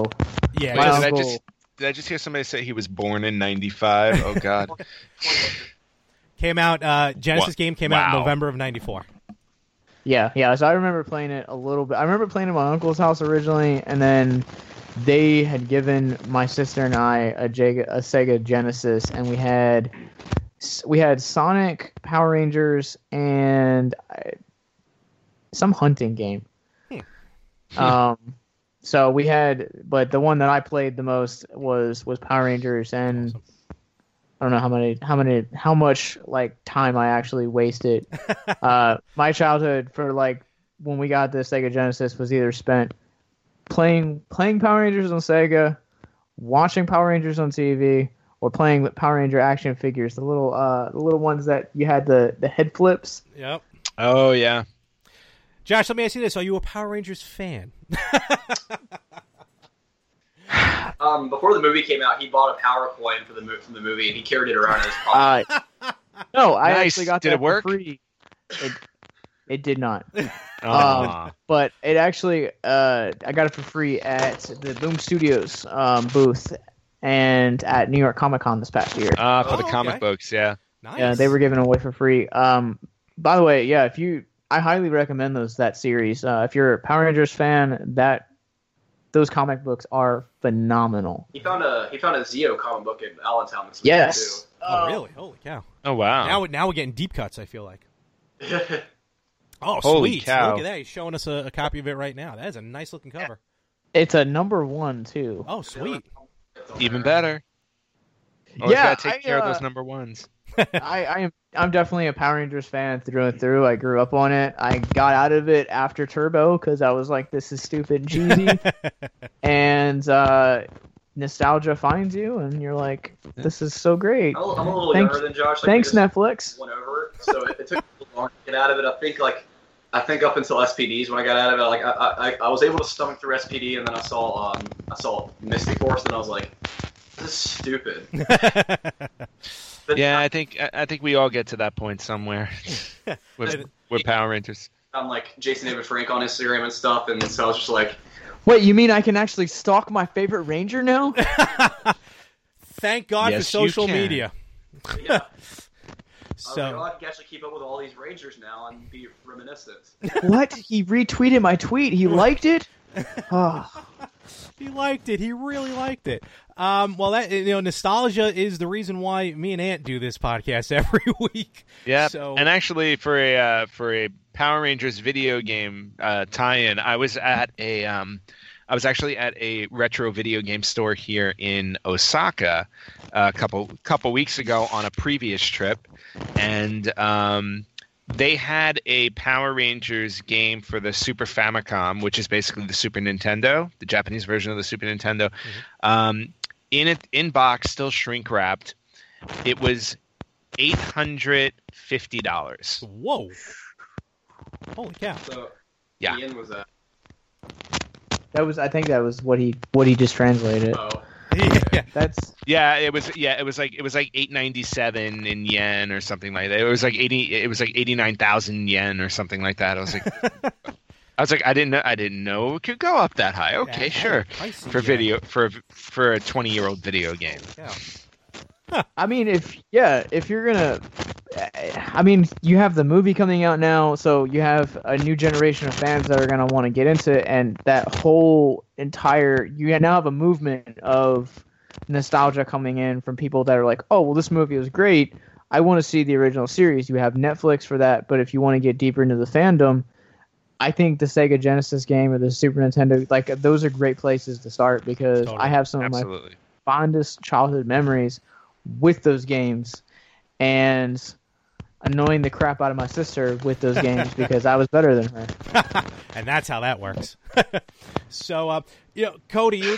Yeah, My did I just did I just hear somebody say he was born in '95? Oh God. came out. Uh, Genesis What? game came out in November of '94. yeah, yeah. So I remember playing it a little bit. I remember playing it at my uncle's house originally, and then they had given my sister and I a, Jega, a Sega Genesis, and we had we had Sonic, Power Rangers, and uh, some hunting game. um, so we had, but the one that I played the most was was Power Rangers, and Awesome. I don't know how many, how many, how much like time I actually wasted. uh, my childhood for like when we got the Sega Genesis was either spent playing playing Power Rangers on Sega, watching Power Rangers on TV, or playing with Power Ranger action figures, the little uh the little ones that you had the the head flips. Yep. Oh yeah. Josh, let me ask you this: Are you a Power Rangers fan? Um, before the movie came out, he bought a power coin for the mo- from the movie, and he carried it around in his pocket. Uh, no, I Nice. actually got Did that it work? for free. It, it did not. Aw. but it actually uh, I got it for free at the Boom Studios um, booth and at New York Comic Con this past year. Ah, for Oh, the comic okay. books, yeah. Nice. Yeah, they were given away for free. Um, by the way, yeah, if you, I highly recommend those that series. Uh, if you're a Power Rangers fan, that those comic books are phenomenal. He found a he found a Zeo comic book in Allentown. This Yes. Oh, really? Holy cow! Oh wow. Now, now we're getting deep cuts. I feel like. Oh, Holy sweet! cow. Look at that. He's showing us a, a copy of it right now. That is a nice looking cover. It's a number one too. Oh, sweet. Even better. Always Yeah, gotta take I, care of uh, those number ones. I, I am I'm definitely a Power Rangers fan through and through. I grew up on it. I got out of it after Turbo because I was like, this is stupid and cheesy. and uh, nostalgia finds you, and you're like, this is so great. I'm a little Thanks- younger than Josh. Like, Thanks, Netflix. Went over, so it, it took a little longer to get out of it. I think like I think up until SPDs when I got out of it, like I, I, I was able to stomach through SPD, and then I saw um I saw Mystic Force, and I was like, this is stupid. But Yeah, I think I, I think we all get to that point somewhere with with Power Rangers. I'm like Jason David Frank on Instagram and stuff, and so I was just like, Wait, you mean I can actually stalk my favorite Ranger now? Thank God Yes, for social media. yeah. I like, oh, So I can actually keep up with all these Rangers now and be reminiscent. what? He retweeted my tweet. He liked it. Oh, he liked it. He really liked it. Um, well, that you know, nostalgia is the reason why me and Ant do this podcast every week. Yeah, So- and actually for a uh, for a Power Rangers video game uh, tie-in, I was at a um, I was actually at a retro video game store here in Osaka a couple couple weeks ago on a previous trip, and um, they had a Power Rangers game for the Super Famicom, which is basically the Super Nintendo, the Japanese version of the Super Nintendo. Um, in it in box, still shrink wrapped. It was eight hundred fifty dollars. Whoa! Holy cow! So Yeah. Ian was a that was. I think that was what he what he just translated. oh. yeah. That's Yeah, it was. Yeah, it was like it was like eight ninety seven in yen or something like that. It was like eighty. It was like eighty nine thousand yen or something like that. I was like, I was like, I didn't know. I didn't know it could go up that high. Okay, Yeah, sure. For video for for a twenty year old video game. Yeah. I mean, if yeah, if you're gonna, eh, I mean, you have the movie coming out now, so you have a new generation of fans that are gonna want to get into it, and that whole entire you now have a movement of nostalgia coming in from people that are like, oh, well, this movie was great. I want to see the original series. You have Netflix for that, but if you want to get deeper into the fandom, I think the Sega Genesis game or the Super Nintendo, like those are great places to start because Totally. I have some of my fondest childhood memories with those games and annoying the crap out of my sister with those games because I was better than her. and that's how that works. so, uh, you know, Cody, you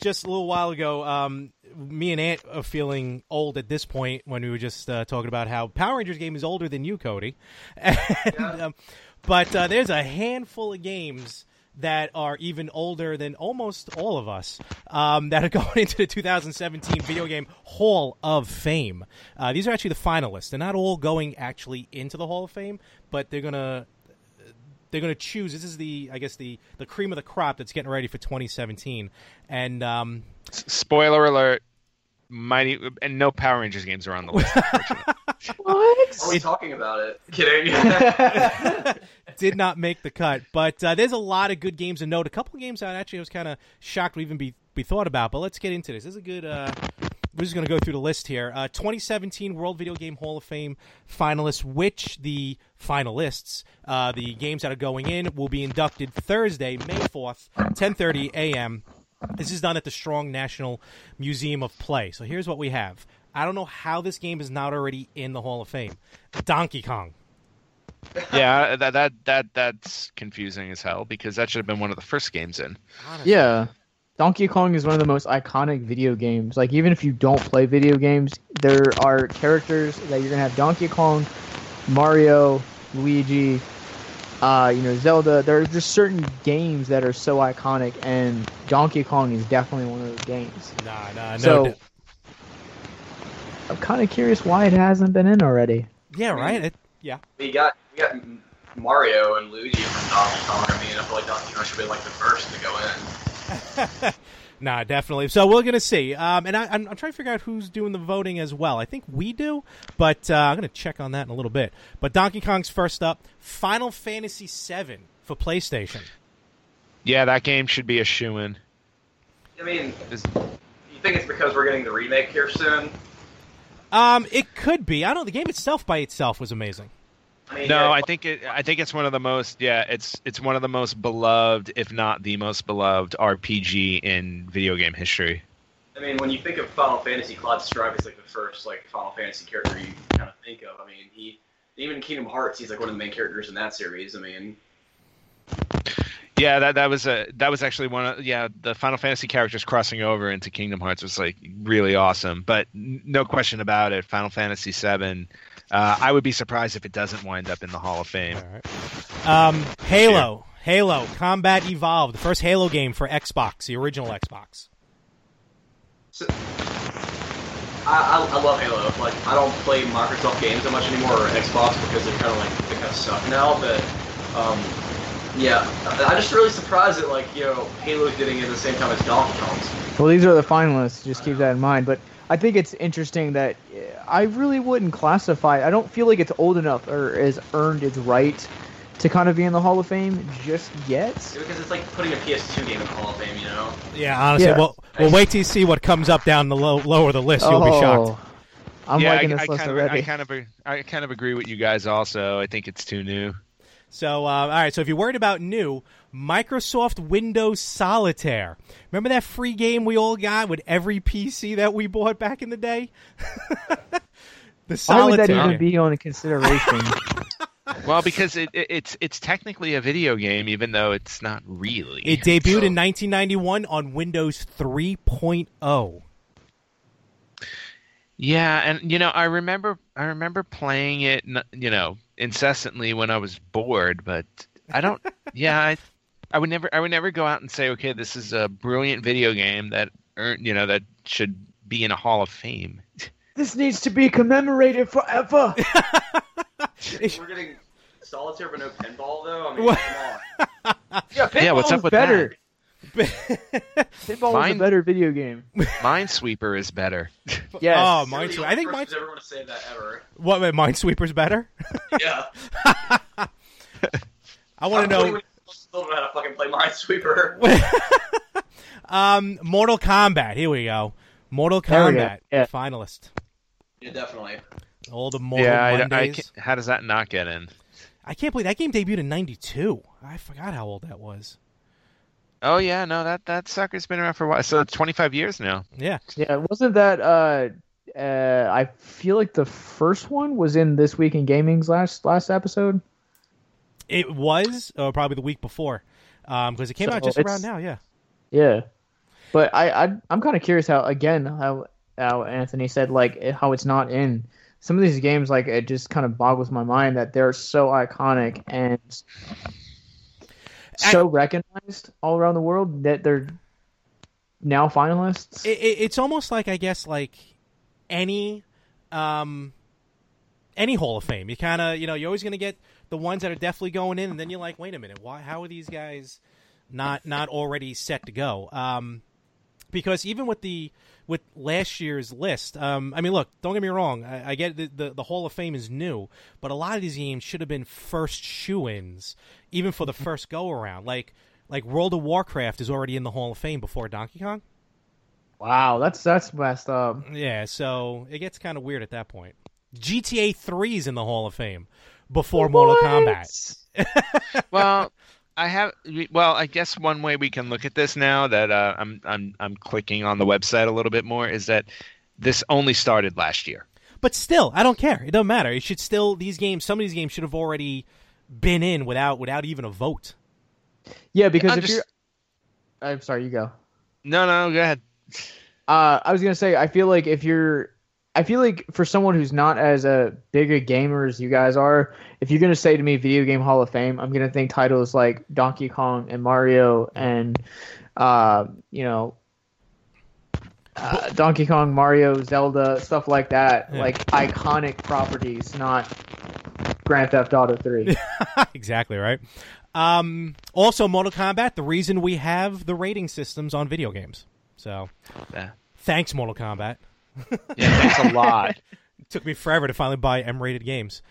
just a little while ago, um, me and Ant are feeling old at this point when we were just uh, talking about how Power Rangers game is older than you, Cody. And, um, but uh, there's a handful of games that are even older than almost all of us um, that are going into the 2017 Video Game Hall of Fame. Uh, these are actually the finalists. They're not all going actually into the Hall of Fame, but they're gonna they're going to choose. This is the, I guess the the cream of the crop that's getting ready for 2017, and um, Spoiler alert. Mighty and no Power Rangers games are on the list. unfortunately. What? Are we talking about it? Kidding. did not make the cut. But uh, there's a lot of good games to note. A couple of games that actually I was kind of shocked to even be be thought about. But let's get into this. This is a good uh, we're just going to go through the list here. Uh, 2017 World Video Game Hall of Fame finalists, which the finalists, uh, the games that are going in, will be inducted Thursday, May 4th, 10:30 a.m. This is done at the Strong National Museum of Play. So here's what we have. I don't know how this game is not already in the Hall of Fame. Donkey Kong. yeah, that that that that's confusing as hell because that should have been one of the first games in. Yeah. Donkey Kong is one of the most iconic video games. Like even if you don't play video games, there are characters that you're gonna have Donkey Kong, Mario, Luigi, uh, you know, Zelda. There are just certain games that are so iconic, and Donkey Kong is definitely one of those games. Nah, nah, no. So- d- I'm kind of curious why it hasn't been in already. yeah, right. It, yeah. We got we got Mario and Luigi from Donkey Kong. I mean, I feel like Donkey Kong should be like the first to go in. Nah, definitely. So we're gonna see, um, and I, I'm, I'm trying to figure out who's doing the voting as well. I think we do, but uh, I'm gonna check on that in a little bit. But Donkey Kong's first up. Final Fantasy VII for PlayStation. Yeah, that game should be a shoe in. I mean, you think it's because we're getting the remake here soon? Um, it could be. I don't. The game itself by itself was amazing. I mean, No, I think it. I think it's one of the most. Yeah, it's it's one of the most beloved, if not the most beloved RPG in video game history. I mean, when you think of Final Fantasy, Cloud Strife is like the first like Final Fantasy character you kind of think of. I mean, he even in Kingdom Hearts, he's like one of the main characters in that series. I mean, Yeah, that that was a that was actually one of yeah the Final Fantasy characters crossing over into Kingdom Hearts was like really awesome. But n- no question about it, Final Fantasy VII. Uh, I would be surprised if it doesn't wind up in the Hall of Fame. All right. Um, Halo. Halo Combat Evolved, the first Halo game for Xbox, the original Xbox. so, I, I I love Halo. Like, I don't play Microsoft games that much anymore or Xbox because they're kind of like they kind of suck now. But um, yeah, I, I'm just really surprised that like you know Halo's getting in the same time as Donkey Kong's. Well, these are the finalists. Just keep that in mind. But I think it's interesting that uh, I really wouldn't classify. I don't feel like it's old enough or has earned its right to kind of be in the Hall of Fame just yet. Because it's like putting a PS2 game in the Hall of Fame, you know? Yeah, honestly, Yeah. we'll, we'll wait till you see what comes up down the low, lower the list. You'll be shocked. Oh, I'm yeah, liking I, this I list kind of, already. I kind of, I kind of agree with you guys. Also, I think it's too new. So, uh, all right. So, if you're worried about new, Microsoft Windows Solitaire. Remember that free game we all got with every PC that we bought back in the day? the Why would Solitaire. that even be on consideration? Well, because it, it, it's it's technically a video game, even though it's not really. It debuted in 1991 on Windows oh. 3.0. Yeah, and you know, I remember I remember playing it, you know, incessantly when I was bored, but I don't. yeah, I, I would never I would never go out and say, okay, this is a brilliant video game that earned, you know, that should be in a Hall of Fame. this needs to be commemorated forever. We're getting solitaire but no pinball, though? I mean, What? come on. yeah, Yeah, what's up with better. Pinball was Mine- a better video game. Minesweeper is better. Yes. Oh, Minesweeper. I think person Mines- who's to say that ever. what wait, Minesweeper's better. Yeah. I want to know. Still know how to fucking play Minesweeper. Um, Mortal Kombat. Here we go. Mortal There. Kombat Yeah. finalist. Yeah, definitely. All the Mortal yeah, I, I Mondays. can't- how does that not get in? I can't believe that game debuted in '92. I forgot how old that was. Oh yeah, no, that that sucker's been around for a while. So it's 25 years now. Yeah, Yeah, wasn't that? Uh, uh, I feel like the first one was in this week in gaming's last last episode. It was uh, probably the week before, because it came So out just around now. Yeah. Yeah, but I, I I'm kind of curious how again how how Anthony said like how it's not in some of these games. Like it just kind of boggles my mind that they're so iconic and so recognized all around the world that they're now finalists. It, it, it's almost like I guess like any um any Hall of Fame. You kind of you know you're always going to get the ones that are definitely going in, and then you're like, wait a minute, why? How are these guys not not already set to go? Um, because even with the with last year's list, um, I mean, look, don't get me wrong. I, I get the, the the Hall of Fame is new, but a lot of these games should have been first shoe-ins, even for the first go around. Like like World of Warcraft is already in the Hall of Fame before Donkey Kong. Wow, that's that's messed up. Yeah, so it gets kind of weird at that point. GTA 3 is in the Hall of Fame before Mortal Kombat. well, I have. Well, I guess one way we can look at this now that uh, I'm I'm I'm clicking on the website a little bit more is that this only started last year. But still, I don't care. It doesn't matter. It should still these games. Some of these games should have already been in without without even a vote. Yeah, because I'm if just- you're, I'm sorry, you go. No, no, go ahead. Uh, I was gonna say, I feel like if you're, I feel like for someone who's not as a big a gamer as you guys are, if you're gonna say to me Video Game Hall of Fame, I'm gonna think titles like Donkey Kong and Mario and, uh, you know, uh, Donkey Kong, Mario, Zelda, stuff like that, Yeah. like iconic properties, not Grand Theft Auto Three. exactly right. Um, also, Mortal Kombat. The reason we have the rating systems on video games. So, Yeah. thanks, Mortal Kombat. Yeah, thanks a lot. It took me forever to finally buy M-rated games.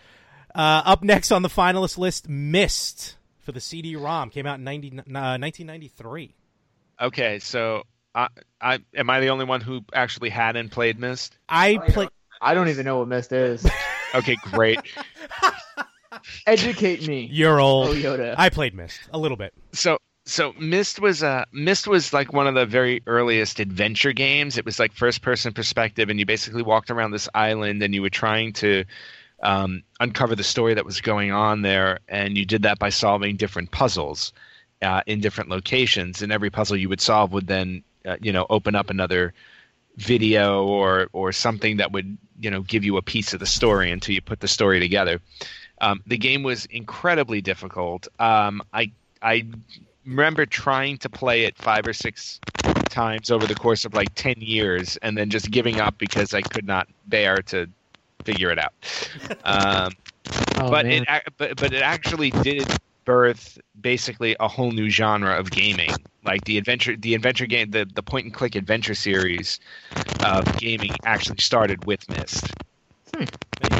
Uh, up next on the finalist list, Myst for the CD-ROM came out in 90, uh, 1993. Okay, so I, I am I the only one who actually had and played Myst? I yeah. played. I don't even know what Myst is. Okay, great. Educate me. You're old. Oh, Yoda. I played Myst a little bit. so so Myst was uh Myst was like one of the very earliest adventure games. It was like first person perspective, and you basically walked around this island and you were trying to um, uncover the story that was going on there, and you did that by solving different puzzles uh, in different locations, and every puzzle you would solve would then uh, you know open up another video or or something that would you know give you a piece of the story until you put the story together. Um, the game was incredibly difficult. Um, I I remember trying to play it five or six times over the course of like ten years, and then just giving up because I could not bear to figure it out. Um, Oh, but man. it but but it actually did birth basically a whole new genre of gaming like the adventure the adventure game the, the point and click adventure series of gaming actually started with Myst There you go.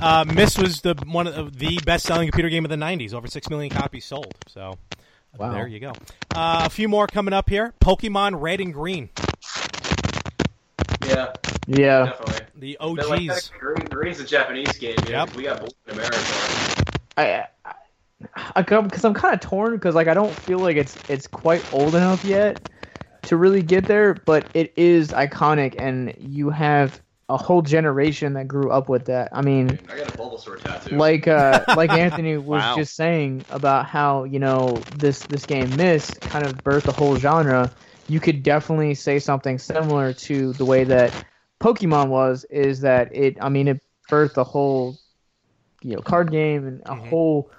Uh, Myst was the one of the best-selling computer game of the '90s. Over six million copies sold. So, Wow. there you go. Uh, a few more coming up here. Pokemon Red and Green, Yeah, yeah. definitely. the But like, OGs. Green, Green's a Japanese game. You know, Yep. 'cause We got both in America. I, I, I because I'm kind of torn because like I don't feel like it's it's quite old enough yet to really get there, but it is iconic, and you have a whole generation that grew up with that. I mean, I got a Bulbasaur tattoo. like uh, like Anthony was Wow. just saying about how you know this this game Myst kind of birthed the whole genre. You could definitely say something similar to the way that Pokemon was. Is that it? I mean, it birthed the whole you know card game and a Mhm. whole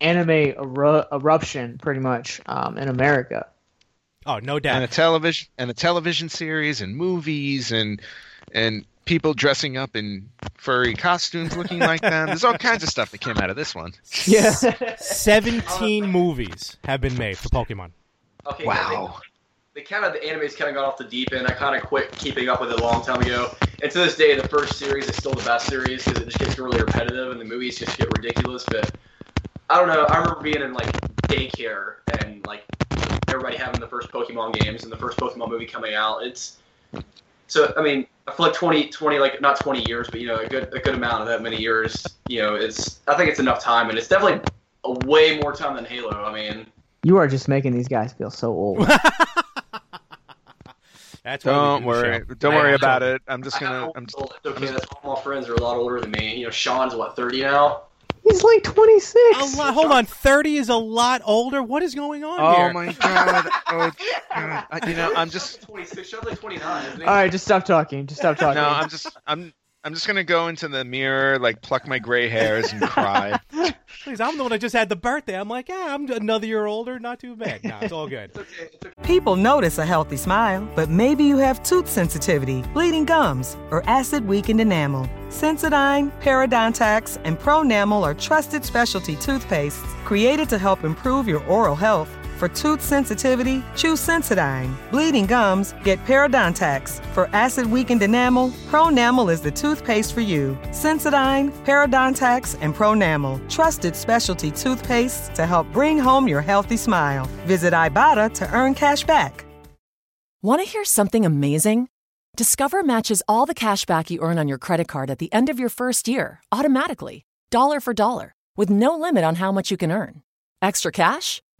anime eru- eruption pretty much um, in America. Oh, no and doubt. a television and a television series and movies and and people dressing up in furry costumes looking like them there's all kinds of stuff that came out of this one Yeah. Seventeen movies have been made for Pokemon. okay, wow They, they kind of the anime's kind of got off the deep end. I kind of quit keeping up with it a long time ago. And to this day, the first series is still the best series because it just gets really repetitive and the movies just get ridiculous. But I don't know. I remember being in like daycare and like everybody having the first Pokemon games and the first Pokemon movie coming out. It's so I mean I feel like 20, 20 like not twenty years, but you know a good a good amount of that many years. You know, it's I think it's enough time, and it's definitely a way more time than Halo. I mean, you are just making these guys feel so old. That's don't do worry show. don't I worry about it i'm just I got gonna i'm just old. It's okay. That's all my friends are a lot older than me. You know, Sean's what thirty now. He's like 26. A lot, hold on, thirty is a lot older. What is going on oh here? my god oh god I- you know i'm just twenty six. Sean's like twenty nine. All right, just stop talking. Just stop talking. no i'm just i'm i'm just gonna go into the mirror like pluck my gray hairs and cry Please, I'm the one that just had the birthday. I'm like, yeah, I'm another year older. Not too bad. No, it's all good. It's okay. It's okay. People notice a healthy smile, but maybe you have tooth sensitivity, bleeding gums, or acid weakened enamel. Sensodyne, Parodontax, and Pronamel are trusted specialty toothpastes created to help improve your oral health. For tooth sensitivity, choose Sensodyne. Bleeding gums, get Parodontax. For acid weakened enamel, Pronamel is the toothpaste for you. Sensodyne, Parodontax, and Pronamel, trusted specialty toothpastes to help bring home your healthy smile. Visit Ibotta to earn cash back. Want to hear something amazing? Discover matches all the cash back you earn on your credit card at the end of your first year automatically, dollar for dollar, with no limit on how much you can earn. Extra cash?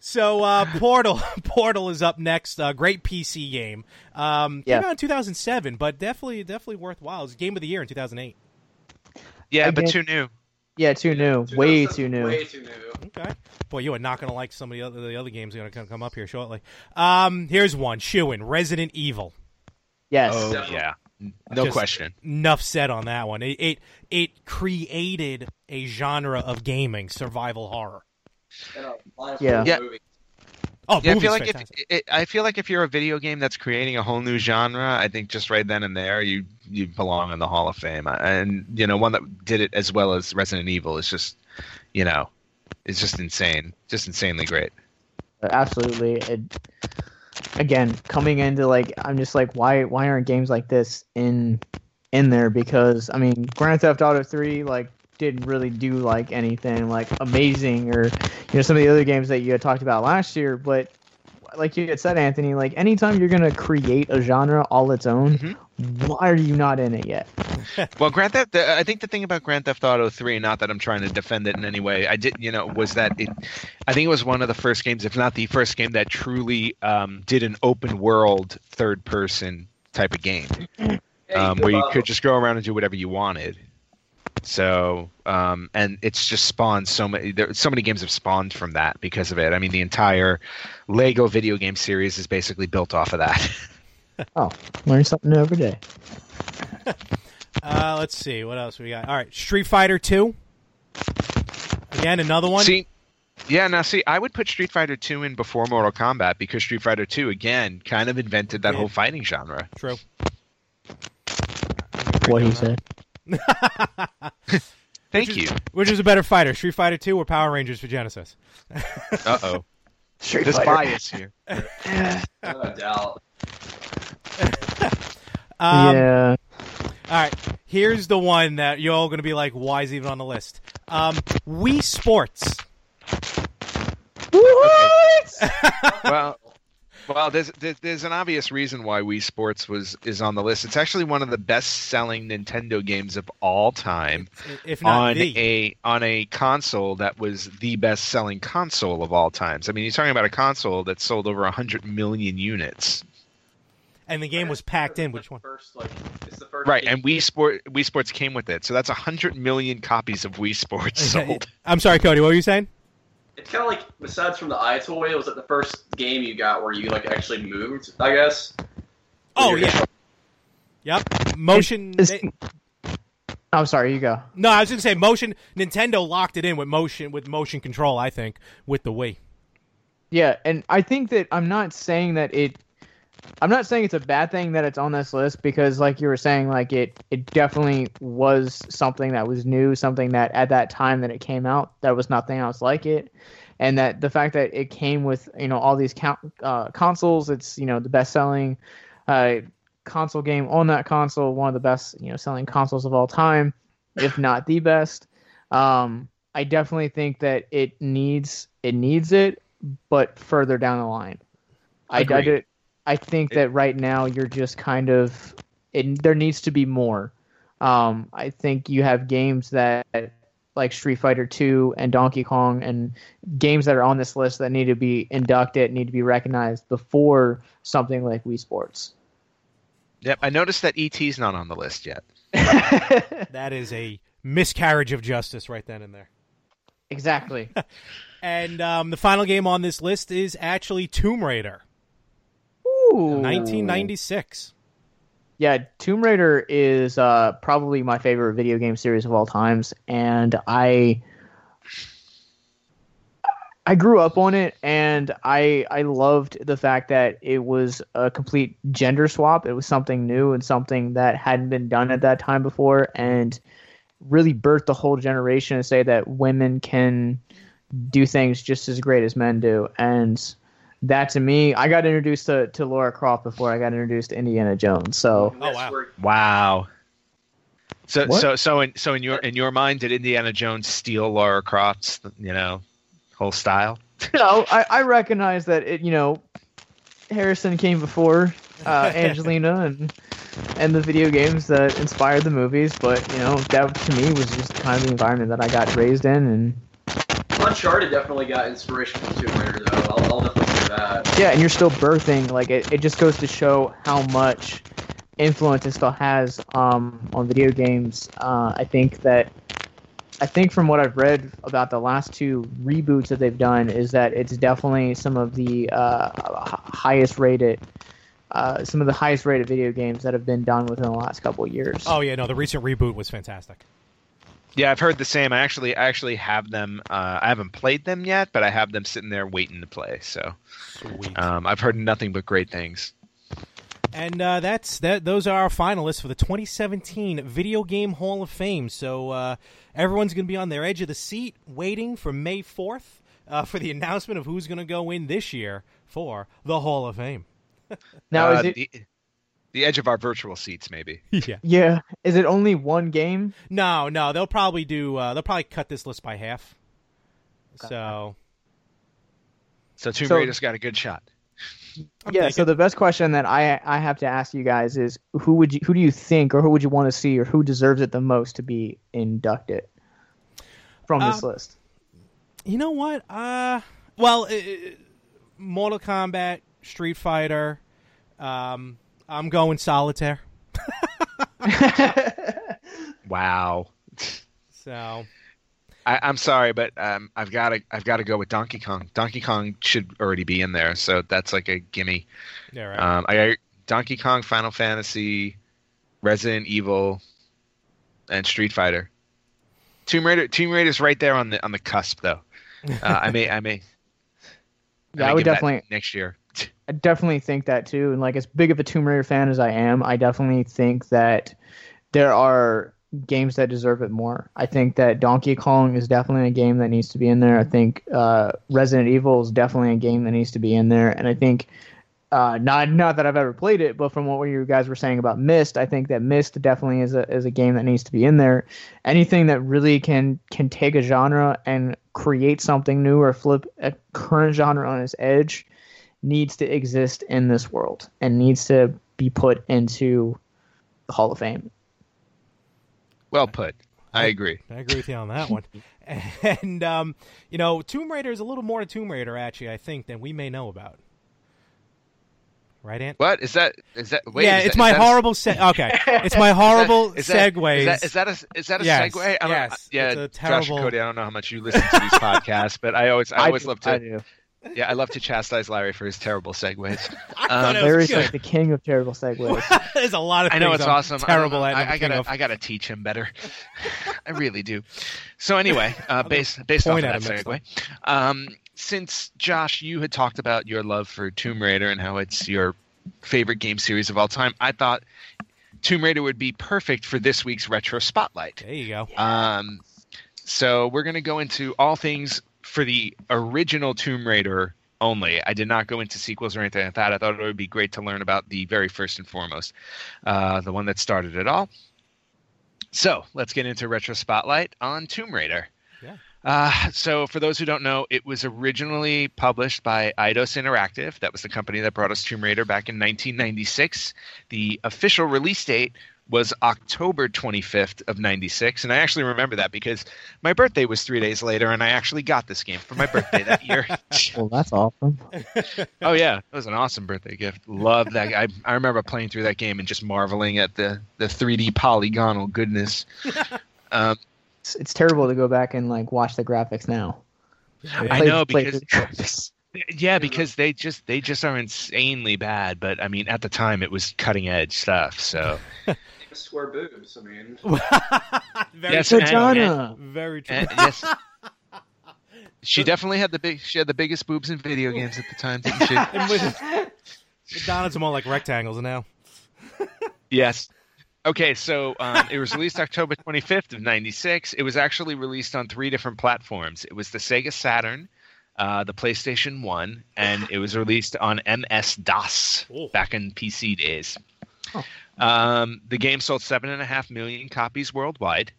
So uh, Portal, Portal is up next. Uh, great PC game. Um, Yeah. Came out in 2007, but definitely, definitely worthwhile. It's game of the year in 2008. Yeah, but Again- too new. Yeah, too new. Way too new. Way too new. Okay. Boy, you are not going to like some of the other the other games that are going to come up here shortly. Um, here's one. Shooing Resident Evil. Yes. Oh Definitely. yeah, no Just- question. Enough said on that one. It, it it created a genre of gaming, survival horror. And a line of Yeah. Yeah. Oh, Yeah, I feel like if it, I feel like if you're a video game that's creating a whole new genre, I think just right then and there you you belong in the Hall of Fame. And you know, one that did it as well as Resident Evil is just, you know, it's just insane, just insanely great. Uh, absolutely it, again coming into like i'm just like why why aren't games like this in in there because i mean grand theft auto 3 like didn't really do like anything like amazing or you know some of the other games that you had talked about last year but like you had said anthony like anytime you're gonna create a genre all its own Mhm. why are you not in it yet Well, Grand Theft, I think the thing about Grand Theft Auto 3, not that I'm trying to defend it in any way, I did, you know, was that it, I think it was one of the first games, if not the first game, that truly um, did an open world third person type of game. Um, where you could just go around and do whatever you wanted. So, um, and it's just spawned so many. There, so many games have spawned from that because of it. I mean, the entire Lego video game series is basically built off of that. oh learn something new every day Uh, let's see what else we got. All right, Street Fighter Two. Again, another one. see, yeah, now see, I would put Street Fighter Two in before Mortal Kombat because Street Fighter Two again kind of invented that Yeah. whole fighting genre. True. what he said Thank Which you. is- Which is a better fighter, Street Fighter Two or Power Rangers for Genesis? Uh oh, Street this Fighter. bias here. No doubt. Um, yeah All right, here's the one that you're all going to be like, why is even on the list? Um, Wii Sports. well, well, there's, there's there's an obvious reason why Wii Sports was is on the list. It's actually one of the best-selling Nintendo games of all time If not on the. a on a console that was the best-selling console of all times. I mean, you're talking about a console that sold over 100 million units. and the game was packed in. Which one? First, like, it's the first Right, game- and Wii Sport Wii Sports came with it, so that's 100 million copies of Wii Sports sold. I'm sorry, Cody. What were you saying? It's kind of like, besides from the EyeToy, it was like the first game you got where you like actually moved. I guess. Oh You're- yeah. Yep. Motion. Is- they- i'm sorry you go no, I was going to say motion. Nintendo locked it in with motion with motion control. I think with the Wii. Yeah, and I think that I'm not saying that it I'm not saying it's a bad thing that it's on this list because like you were saying like it it definitely was something that was new, something that at that time that it came out there was nothing else like it. And that the fact that it came with, you know, all these count, uh, consoles, it's, you know, the best selling uh, console game on that console, one of the best, you know, selling consoles of all time, if not the best. Um, I definitely think that it needs it needs it, but further down the line. I, I, did- I think that right now you're just kind of it, there needs to be more. Um, I think you have games that like Street Fighter 2 and Donkey Kong and games that are on this list that need to be inducted, need to be recognized before something like Wii Sports. Yep, I noticed that ET's not on the list yet. That is a miscarriage of justice right then and there. exactly. And um, the final game on this list is actually Tomb Raider, Ooh. 1996. Yeah, Tomb Raider is uh, probably my favorite video game series of all times, and I I grew up on it, and I I loved the fact that it was a complete gender swap. It was something new and something that hadn't been done at that time before, and really birthed the whole generation and say that women can do things just as great as men do. And that to me, I got introduced to, to Laura Croft before I got introduced to Indiana Jones. So Oh, wow. Wow. So What? so so in so in your in your mind, did Indiana Jones steal Laura Croft's you know whole style? no, I, I recognize that it. You know, Harrison came before uh, Angelina and and the video games that inspired the movies. But you know, that to me was just kind of the environment that I got raised in, and Uncharted definitely got inspiration from Tomb Raider, though. I'll, I'll definitely say that. yeah, and you're still birthing. Like it, it just goes to show how much influence it still has um, on video games. Uh, I think that I think from what I've read about the last two reboots that they've done is that it's definitely some of the uh, highest rated. Uh, some of the highest rated video games that have been done within the last couple of years. Oh yeah, no, the recent reboot was fantastic. Yeah, I've heard the same. I actually I actually have them. Uh, I haven't played them yet, but I have them sitting there waiting to play. So Sweet. um, I've heard nothing but great things. And uh, that's that. Those are our finalists for the 2017 Video Game Hall of Fame. So uh, everyone's going to be on their edge of the seat, waiting for May 4th uh, for the announcement of who's going to go in this year for the Hall of Fame. now Uh, is it? the, the edge of our virtual seats, maybe. yeah. yeah, is it only one game? No, no, they'll probably do. Uh, they'll probably cut this list by half. So So Tomb So- Raider's got a good shot. I'm yeah. thinking- So the best question that I I have to ask you guys is who would you who do you think or who would you want to see or who deserves it the most to be inducted from this Uh, list? you know what? Uh, well, uh, Mortal Kombat, Street Fighter. Um, I'm going Solitaire. Wow. So I, I'm sorry, but um, I've got to I've got to go with Donkey Kong. Donkey Kong should already be in there, so that's like a gimme. yeah, right. Um, I Donkey Kong, Final Fantasy, Resident Evil, and Street Fighter. Tomb Raider, Tomb Raider's right there on the on the cusp, though. Uh, I may, I may. Yeah, I may would give definitely- next year. I definitely think that too. And like as big of a Tomb Raider fan as I am, I definitely think that there are games that deserve it more. I think that Donkey Kong is definitely a game that needs to be in there. I think uh, Resident Evil is definitely a game that needs to be in there. And I think uh, not not that I've ever played it, but from what you guys were saying about Myst, I think that Myst definitely is a is a game that needs to be in there. Anything that really can can take a genre and create something new or flip a current genre on its edge needs to exist in this world and needs to be put into the Hall of Fame. Well put. I agree. I agree with you on that one. And um, you know, Tomb Raider is a little more to Tomb Raider, actually. I think than we may know about. Right, Ant? What is that? Is that? Wait, yeah, is it's that- my is that a- horrible. Se- okay, it's my horrible is that- segues. Is that, is that a is that a Yes, segue? I don't, yes, yeah, it's a Josh and Cody. I don't know how much you listen to these podcasts, but I always I always do- love I to do. Yeah I love to chastise Larry for his terrible segues. I thought Um, Larry's like the king of terrible segues. There's a lot of I know things it's I'm awesome. Terrible I. I, I'm I thinking gotta of. I gotta teach him better. I really do. So anyway, uh, based based off point of at that segue, um, since Josh, you had talked about your love for Tomb Raider and how it's your favorite game series of all time, I thought Tomb Raider would be perfect for this week's retro spotlight. There you go. Um, so we're going to go into all things for the original Tomb Raider only. I did not go into sequels or anything like that. I thought it would be great to learn about the very first and foremost, uh, the one that started it all. So let's get into retro spotlight on Tomb Raider. Yeah. Uh, so, for those who don't know, it was originally published by Eidos Interactive. That was the company that brought us Tomb Raider back in 1996. The official release date was October 25th of 96, and I actually remember that because my birthday was three days later, and I actually got this game for my birthday that year. well, that's awesome. oh yeah, it was an awesome birthday gift. Loved that. I I remember playing through that game and just marveling at the the 3D polygonal goodness. Um, It's, it's terrible to go back and like watch the graphics now. I Play- know because the graphics. Yeah, because they just they just are insanely bad. But I mean, at the time, it was cutting edge stuff. So Square boobs. I mean, very Yes, true. and- Vagina. Very true. and, yes, she definitely had the big she had the biggest boobs in video games at the time, didn't she? And McDonald's are more like rectangles now. yes. Okay, so um, it was released October 25th of 96. It was actually released on three different platforms. It was the Sega Saturn, uh, the PlayStation 1, and it was released on MS-DOS Ooh. back in PC days. Um, the game sold 7.5 million copies worldwide,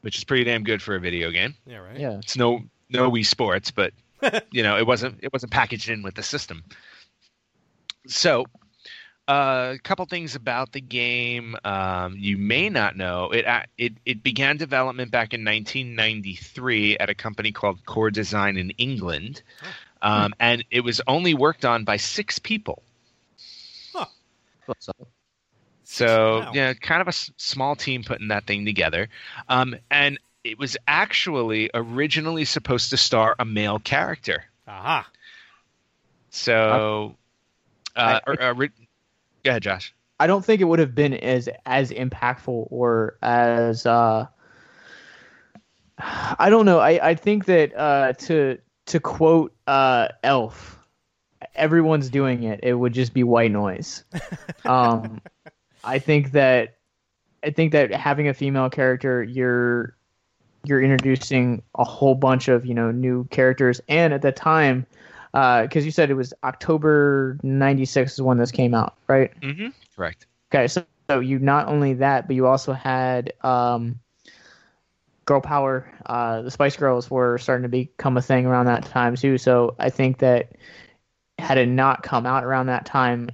which is pretty damn good for a video game. Yeah, right. Yeah. It's no no Wii Sports, but you know it wasn't it wasn't packaged in with the system. So, a couple things about the game um, you may not know. It it it began development back in 1993 at a company called Core Design in England, um, and it was only worked on by six people. What's up? So Wow. yeah, kind of a s- small team putting that thing together, um, and it was actually originally supposed to star a male character. Aha. So, uh, I- or- uh, ri- go ahead, Josh. I don't think it would have been as as impactful or as uh I don't know. I, I think that uh to to quote uh Elf, everyone's doing it. It would just be white noise. Um I think that I think that having a female character you're you're introducing a whole bunch of, you know, new characters and at the time because you said it was October '96 is when this came out, right? Mm-hmm. Correct. Okay, so, so you not only that, but you also had um, girl power. Uh, the Spice Girls were starting to become a thing around that time too. So I think that had it not come out around that time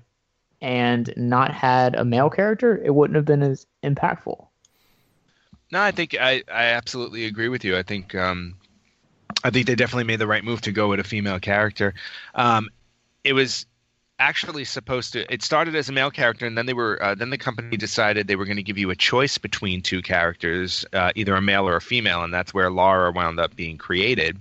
and not had a male character, it wouldn't have been as impactful. No, I think I, I absolutely agree with you. I think um, I think they definitely made the right move to go with a female character. Um, it was actually supposed to. It started as a male character, and then they were uh, then the company decided they were going to give you a choice between two characters, uh, either a male or a female, and that's where Laura wound up being created.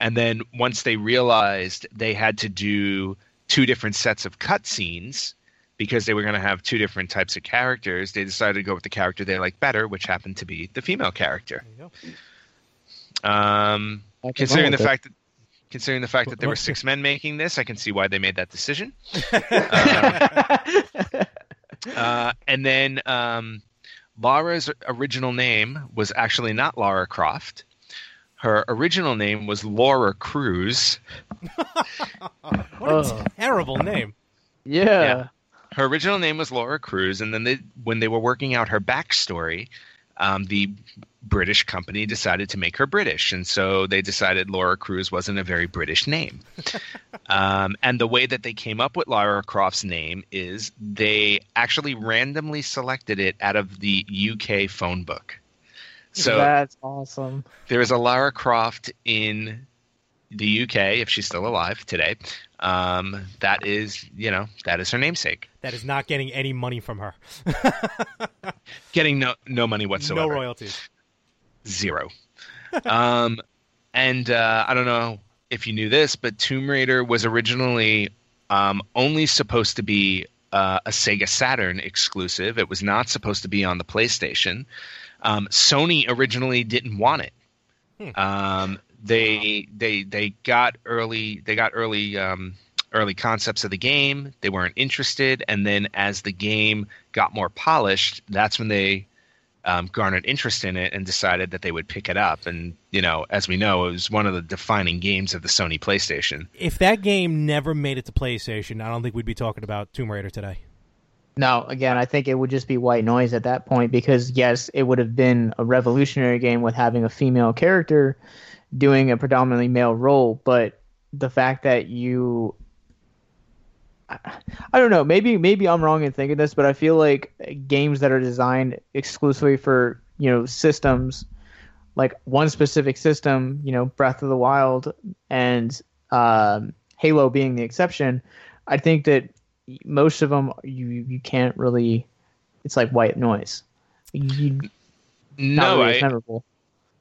And then once they realized they had to do two different sets of cutscenes because they were going to have two different types of characters, they decided to go with the character they liked better, which happened to be the female character. There you go. Um, considering the it. fact that considering the fact that there were six men making this, I can see why they made that decision. Uh, and then um, Laura's original name was actually not Laura Croft. Her original name was Laura Cruz. What a Oh. terrible name. yeah. Yeah. Her original name was Laura Cruz, and then they, when they were working out her backstory, um, the British company decided to make her British, and so they decided Laura Cruz wasn't a very British name. um, and the way that they came up with Lara Croft's name is they actually randomly selected it out of the UK phone book. So That's awesome. there is a Lara Croft in the UK, if she's still alive today. Um, that is, you know, that is her namesake. That is not getting any money from her. Getting no no money whatsoever. No royalties. Zero. um, and uh, I don't know if you knew this, but Tomb Raider was originally um, only supposed to be uh, a Sega Saturn exclusive. It was not supposed to be on the PlayStation. Um, Sony originally didn't want it. Um, they they they got early they got early um, early concepts of the game. They weren't interested, and then as the game got more polished, that's when they um, garnered interest in it and decided that they would pick it up. And you know, as we know, it was one of the defining games of the Sony PlayStation. If that game never made it to PlayStation, I don't think we'd be talking about Tomb Raider today. No, again, I think it would just be white noise at that point because yes, it would have been a revolutionary game with having a female character doing a predominantly male role, but the fact that you I, don't know, maybe maybe I'm wrong in thinking this, but I feel like games that are designed exclusively for, you know, systems like one specific system, you know, Breath of the Wild and um, Halo being the exception, I think that most of them you you can't really. It's like white noise. You, No, really I, memorable.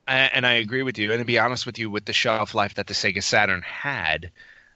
And I agree with you. And to be honest with you, with the shelf life that the Sega Saturn had,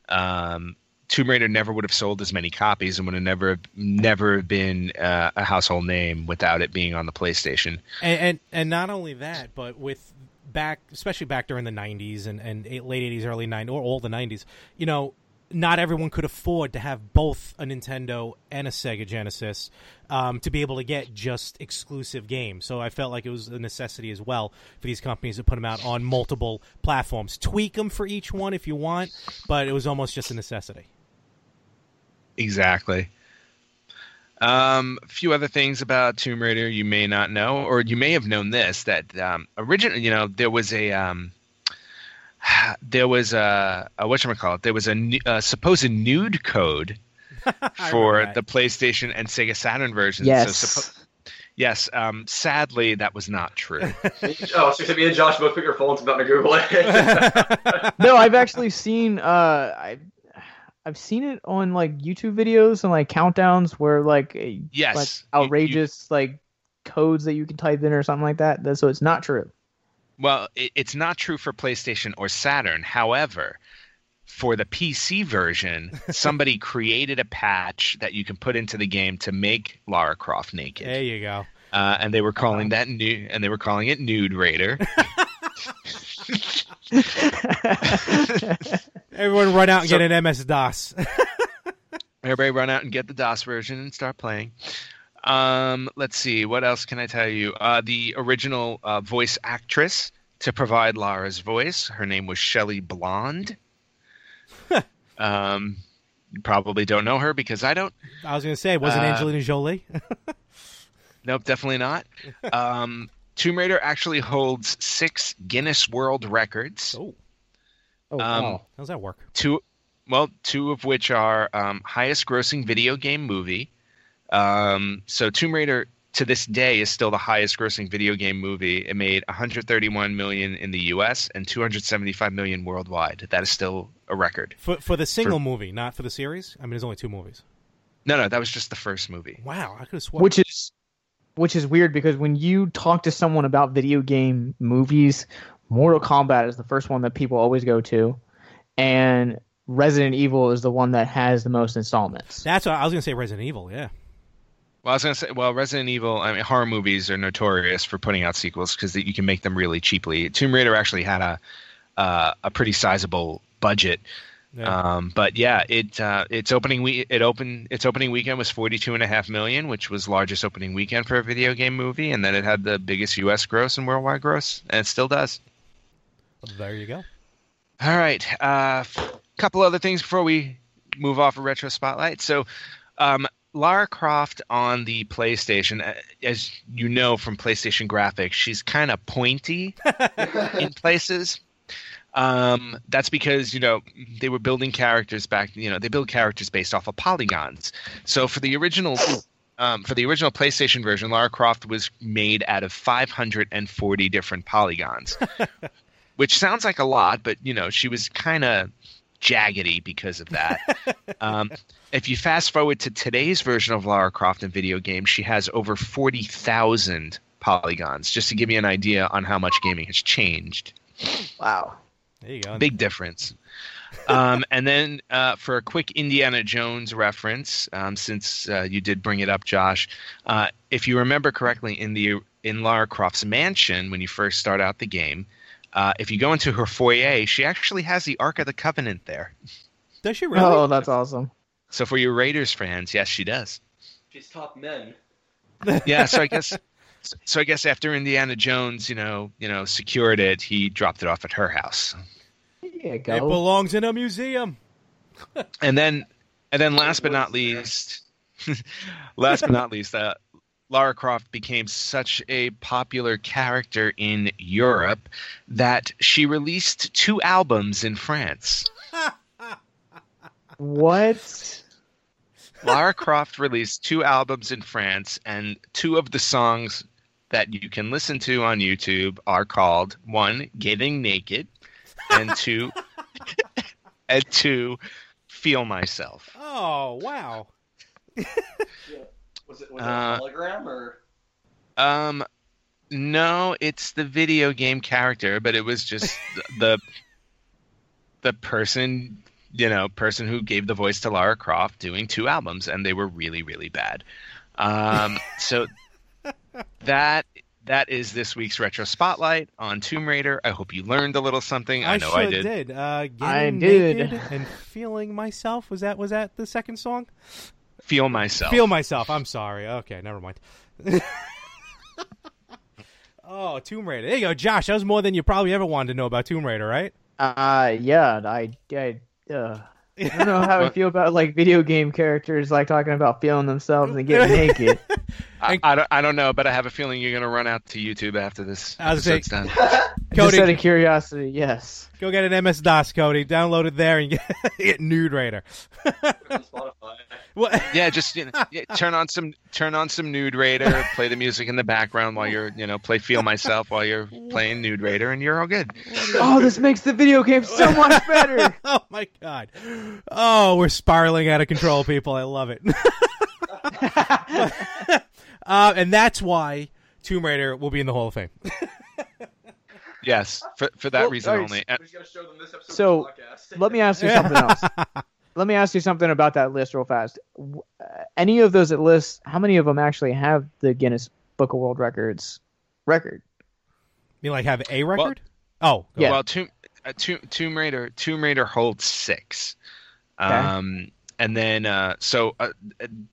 um, Tomb Raider never would have sold as many copies and would have never never been uh, a household name without it being on the PlayStation. And, and and not only that, but with back, especially back during the '90s and and late '80s, early '90s, or all the '90s, you know, not everyone could afford to have both a Nintendo and a Sega Genesis um, to be able to get just exclusive games. So I felt like it was a necessity as well for these companies to put them out on multiple platforms. Tweak them for each one if you want, but it was almost just a necessity. Exactly. Um, a few other things about Tomb Raider you may not know, or you may have known this that um, originally, you know, there was a um, there was a, a what call it? There was a, a supposed nude code for the PlayStation and Sega Saturn versions. Yes. So, suppo- yes. Um, sadly, that was not true. oh, so me and Josh both put your phones about to Google it. no, I've actually seen. Uh, I I've seen it on like YouTube videos and like countdowns where like Yes. like You- you- outrageous like codes that you can type in or something like that. That- So it's not true. Well, it, it's not true for PlayStation or Saturn. However, for the PC version, somebody created a patch that you can put into the game to make Lara Croft naked, There you go. uh, and they were calling that new, and they were calling it Nude Raider. Everyone run out and So- get an MS DOS. Everybody run out and get the DOS version and start playing. Um, let's see, what else can I tell you? Uh, the original uh, voice actress to provide Lara's voice, her name was Shelley Blond. um, you probably don't know her because I don't. I was going to say, wasn't Uh, Angelina Jolie? Nope, definitely not. Um, Tomb Raider actually holds six Guinness World Records. oh, oh Um, wow. how's that work? two well two of which are um, highest grossing video game movie um, so tomb raider to this day is still the highest grossing video game movie it made 131 million in the us and 275 million worldwide that is still a record For for the single movie, not for the series. I mean, there's only two movies. no no that was just the first movie Wow, I could have sworn. Which is which is weird because when you talk to someone about video game movies, Mortal Kombat is the first one that people always go to, and Resident Evil is the one that has the most installments. That's what I was going to say. Resident Evil. Yeah. Well i was going to say well resident evil i mean horror movies are notorious for putting out sequels because you can make them really cheaply tomb raider actually had a uh, a pretty sizable budget Yeah. Um, but yeah, it uh, its opening week it opened its opening weekend was forty two and a half million, which was largest opening weekend for a video game movie, and then it had the biggest U.S. gross and worldwide gross, and it still does. there you go. All right, a uh, couple other things before we move off of retro spotlight. So, um, Lara Croft on the PlayStation, uh, as you know from PlayStation graphics, she's kind of pointy in places. Um, that's because you know they were building characters back. You know they build characters based off of polygons. So for the original, um, for the original PlayStation version, Lara Croft was made out of 540 different polygons, which sounds like a lot, but you know she was kind of jaggedy because of that. um, if you fast forward to today's version of Lara Croft in video games, she has over 40,000 polygons. Just to give you an idea on how much gaming has changed Wow. There you go. big difference. um, and then uh, for a quick Indiana Jones reference, um, since uh, you did bring it up, Josh, uh, if you remember correctly, in the in Lara Croft's mansion when you first start out the game, uh, if you go into her foyer, she actually has the Ark of the Covenant there. Does she really? Oh, that's awesome. So for your Raiders fans, yes, she does. She's top men. Yeah, so I guess. So I guess after Indiana Jones, you know, you know, secured it, he dropped it off at her house. Yeah, it go. belongs in a museum. and then and then last but not least last but not least uh, lara croft became such a popular character in europe that she released two albums in france What? lara croft released two albums in france and two of the songs that you can listen to on youtube are called one getting naked and two and two feel myself Oh wow. Was it was it Uh, a hologram or? Um, no, it's the video game character, but it was just the the, the person, you know, person who gave the voice to Lara Croft doing two albums, and they were really, really bad. Um, so that that is this week's retro spotlight on Tomb Raider. I hope you learned a little something. I, know sure I did. Uh, getting I did. naked and feeling myself. Was that was that the second song? Feel myself. Feel myself. I'm sorry. Okay, never mind. oh, Tomb Raider. There you go, Josh. That was more than you probably ever wanted to know about Tomb Raider, right? Uh, yeah, I, I, uh, I don't know how I feel about like video game characters like talking about feeling themselves and getting naked. I, I, don't, I don't know, but I have a feeling you're going to run out to YouTube after this I was episode's done. Just out Cody, of curiosity, yes. go get an MS DOS, Cody. Download it there and get, get Nude Raider. on What? Yeah, just you know, yeah, turn on some turn on some Nude Raider, play the music in the background while you're you know play Feel Myself while you're playing Nude Raider, and you're all good. Oh, this makes the video game so much better. Oh my god. Oh, we're spiraling out of control, people. I love it. Uh, and that's why Tomb Raider will be in the Hall of Fame. Yes, for for that Well, reason alright, only. We just gotta show them this episode So, of the podcast. Let me ask you something else. Let me ask you something about that list real fast. Uh, Any of those that list, how many of them actually have the Guinness Book of World Records record? You like have a record? oh, Yeah. Well, Tomb, uh, Tomb, Tomb Raider, Tomb Raider holds six. Okay. Um, and then uh, so uh,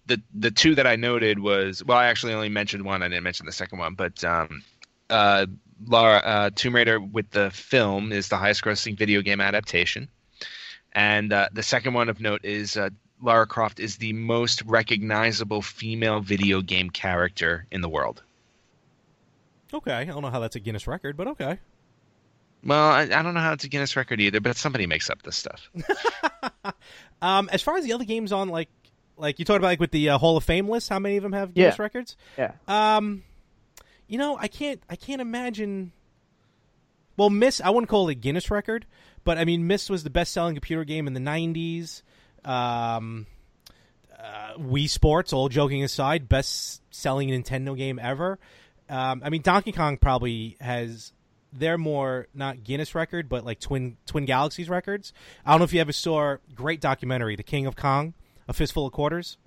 the the two that I noted was well, I actually only mentioned one. I didn't mention the second one, but um, uh, Laura uh, Tomb Raider with the film is the highest grossing video game adaptation, and uh, the second one of note is. Uh, Lara Croft is the most recognizable female video game character in the world. Okay, I don't know how that's a Guinness record, but okay. Well, I, I don't know how it's a Guinness record either, but somebody makes up this stuff. Um, as far as the other games on, like, like you talked about, like with the uh, Hall of Fame list, how many of them have Guinness Yeah. records? Yeah. Um, you know, I can't, I can't imagine. Well, Myst, I wouldn't call it a Guinness record, but I mean, Myst was the best-selling computer game in the '90s. Um, uh, Wii Sports, all joking aside, best-selling Nintendo game ever. Um, I mean, Donkey Kong probably has they're more not Guinness record, but like Twin Twin Galaxies records. I don't know if you ever saw great documentary, The King of Kong, A Fistful of Quarters.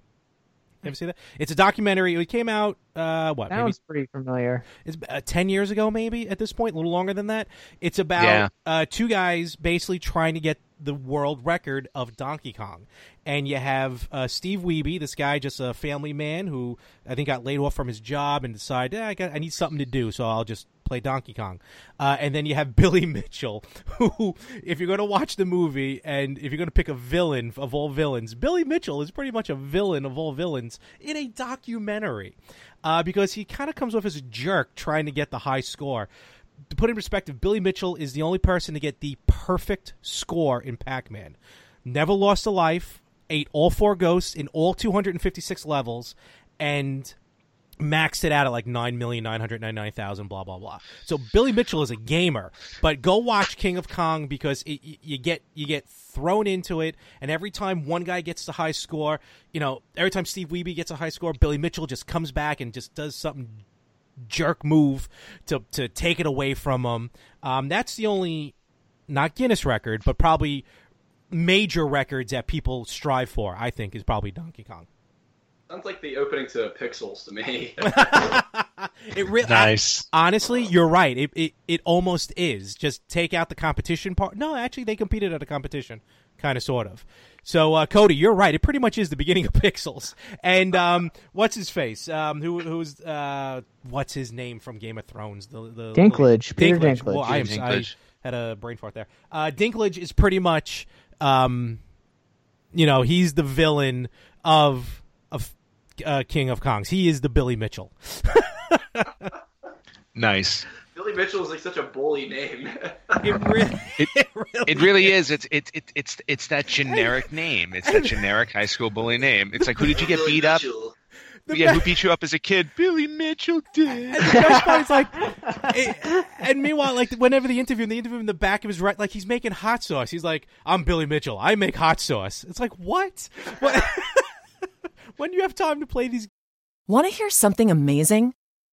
You ever see that? It's a documentary. It came out uh, what maybe Sounds pretty familiar. it's uh, 10 years ago maybe at this point a little longer than that it's about Yeah. uh, two guys basically trying to get the world record of donkey kong. And you have uh, steve wiebe this guy just a family man who i think got laid off from his job and decided eh, I, got, I need something to do so i'll just play donkey kong. Uh, and then you have billy mitchell who if you're going to watch the movie and if you're going to pick a villain of all villains billy mitchell is pretty much a villain of all villains in a documentary. Uh, because he kind of comes off as a jerk trying to get the high score. To put in perspective, Billy Mitchell is the only person to get the perfect score in Pac Man. Never lost a life, ate all four ghosts in all 256 levels, and maxed it out at like 9,999,000, blah, blah, blah. So Billy Mitchell is a gamer, but go watch King of Kong because it, you get you get thrown into it, and every time one guy gets the high score, you know, every time Steve Wiebe gets a high score, Billy Mitchell just comes back and just does something jerk move to to take it away from him. Um, that's the only not Guinness record, but probably major records that people strive for. I think is probably Donkey Kong. Sounds like the opening to Pixels to me. It really Nice. honestly, you're right. It, it it almost is. Just take out the competition part. No, actually, they competed at a competition, kind of, sort of. So, uh, Cody, you're right. It pretty much is the beginning of Pixels. And um, what's his face? Um, who who's uh, what's his name from Game of Thrones? The, the Dinklage, Peter Dinklage. Well, I, am, Peter I had a brain fart there. Uh, Dinklage is pretty much, um, you know, he's the villain of of uh, King of Kongs. He is the Billy Mitchell. Nice. Billy Mitchell is like such a bully name. It really, It- it really It really is. It's it's it's it's it's that generic name. It's that generic high school bully name. It's like who did you get Billy beat up? The Yeah, be- who beat you up as a kid? Billy Mitchell did. And the best part is like, it- and meanwhile, like whenever the interview, and the interview in the back of his right, like he's making hot sauce. He's like, "I'm Billy Mitchell. I make hot sauce." It's like, what? what? when do you have time to play these? Want to hear something amazing?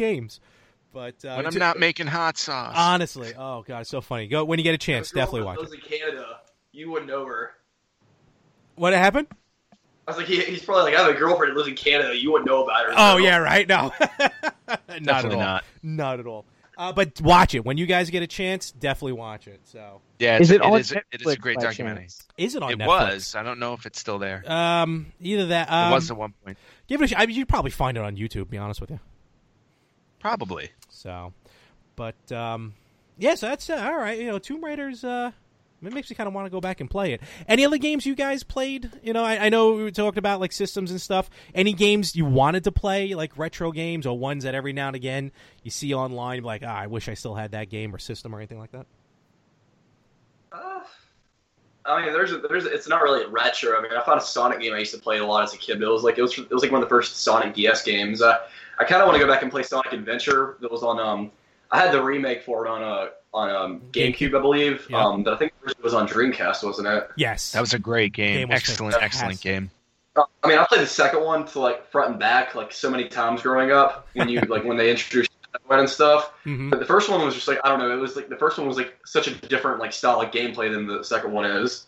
Games. But uh, when I'm not making hot sauce. honestly, oh god, it's so funny. Go when you get a chance, Girl definitely that watch it. in Canada. You wouldn't know her. What happened? I was like, he, he's probably like, I have a girlfriend who lives in Canada. You wouldn't know about her. Oh yeah, right. No, not at all. not. Not at all. Uh, but watch it when you guys get a chance. Definitely watch it. So, Yeah, Is it's, it on is, it is a great documentary. chance? is it on It Netflix? was. I don't know if it's still there. Um, either that. Um, it was at one point. Give it a shot. Mean, you'd probably find it on YouTube. Be honest with you. Probably. So, but um, yeah. So that's uh, all right. You know, Tomb Raider's. Uh, it makes me kind of want to go back and play it. Any other games you guys played? You know, I, I know we talked about like systems and stuff. Any games you wanted to play, like retro games or ones that every now and again you see online, like, ah, I wish I still had that game or system or anything like that. Uh, I mean, there's a, there's a, it's not really retro. I mean, I found a Sonic game I used to play a lot as a kid. But it was like it was it was like one of the first Sonic DS games. Uh, I kind of want to go back and play Sonic Adventure. That was on um, I had the remake for it on a on um GameCube, I believe. Yeah. Um, but I think it was on Dreamcast, wasn't it? Yes, That was a great game. Game excellent, fantastic. excellent game. Uh, I mean, I played the second one to like front and back like so many times growing up when you like when they introduced it and stuff. hmm But the first one was just like I don't know. It was like the first one was like such a different like style of gameplay than the second one is.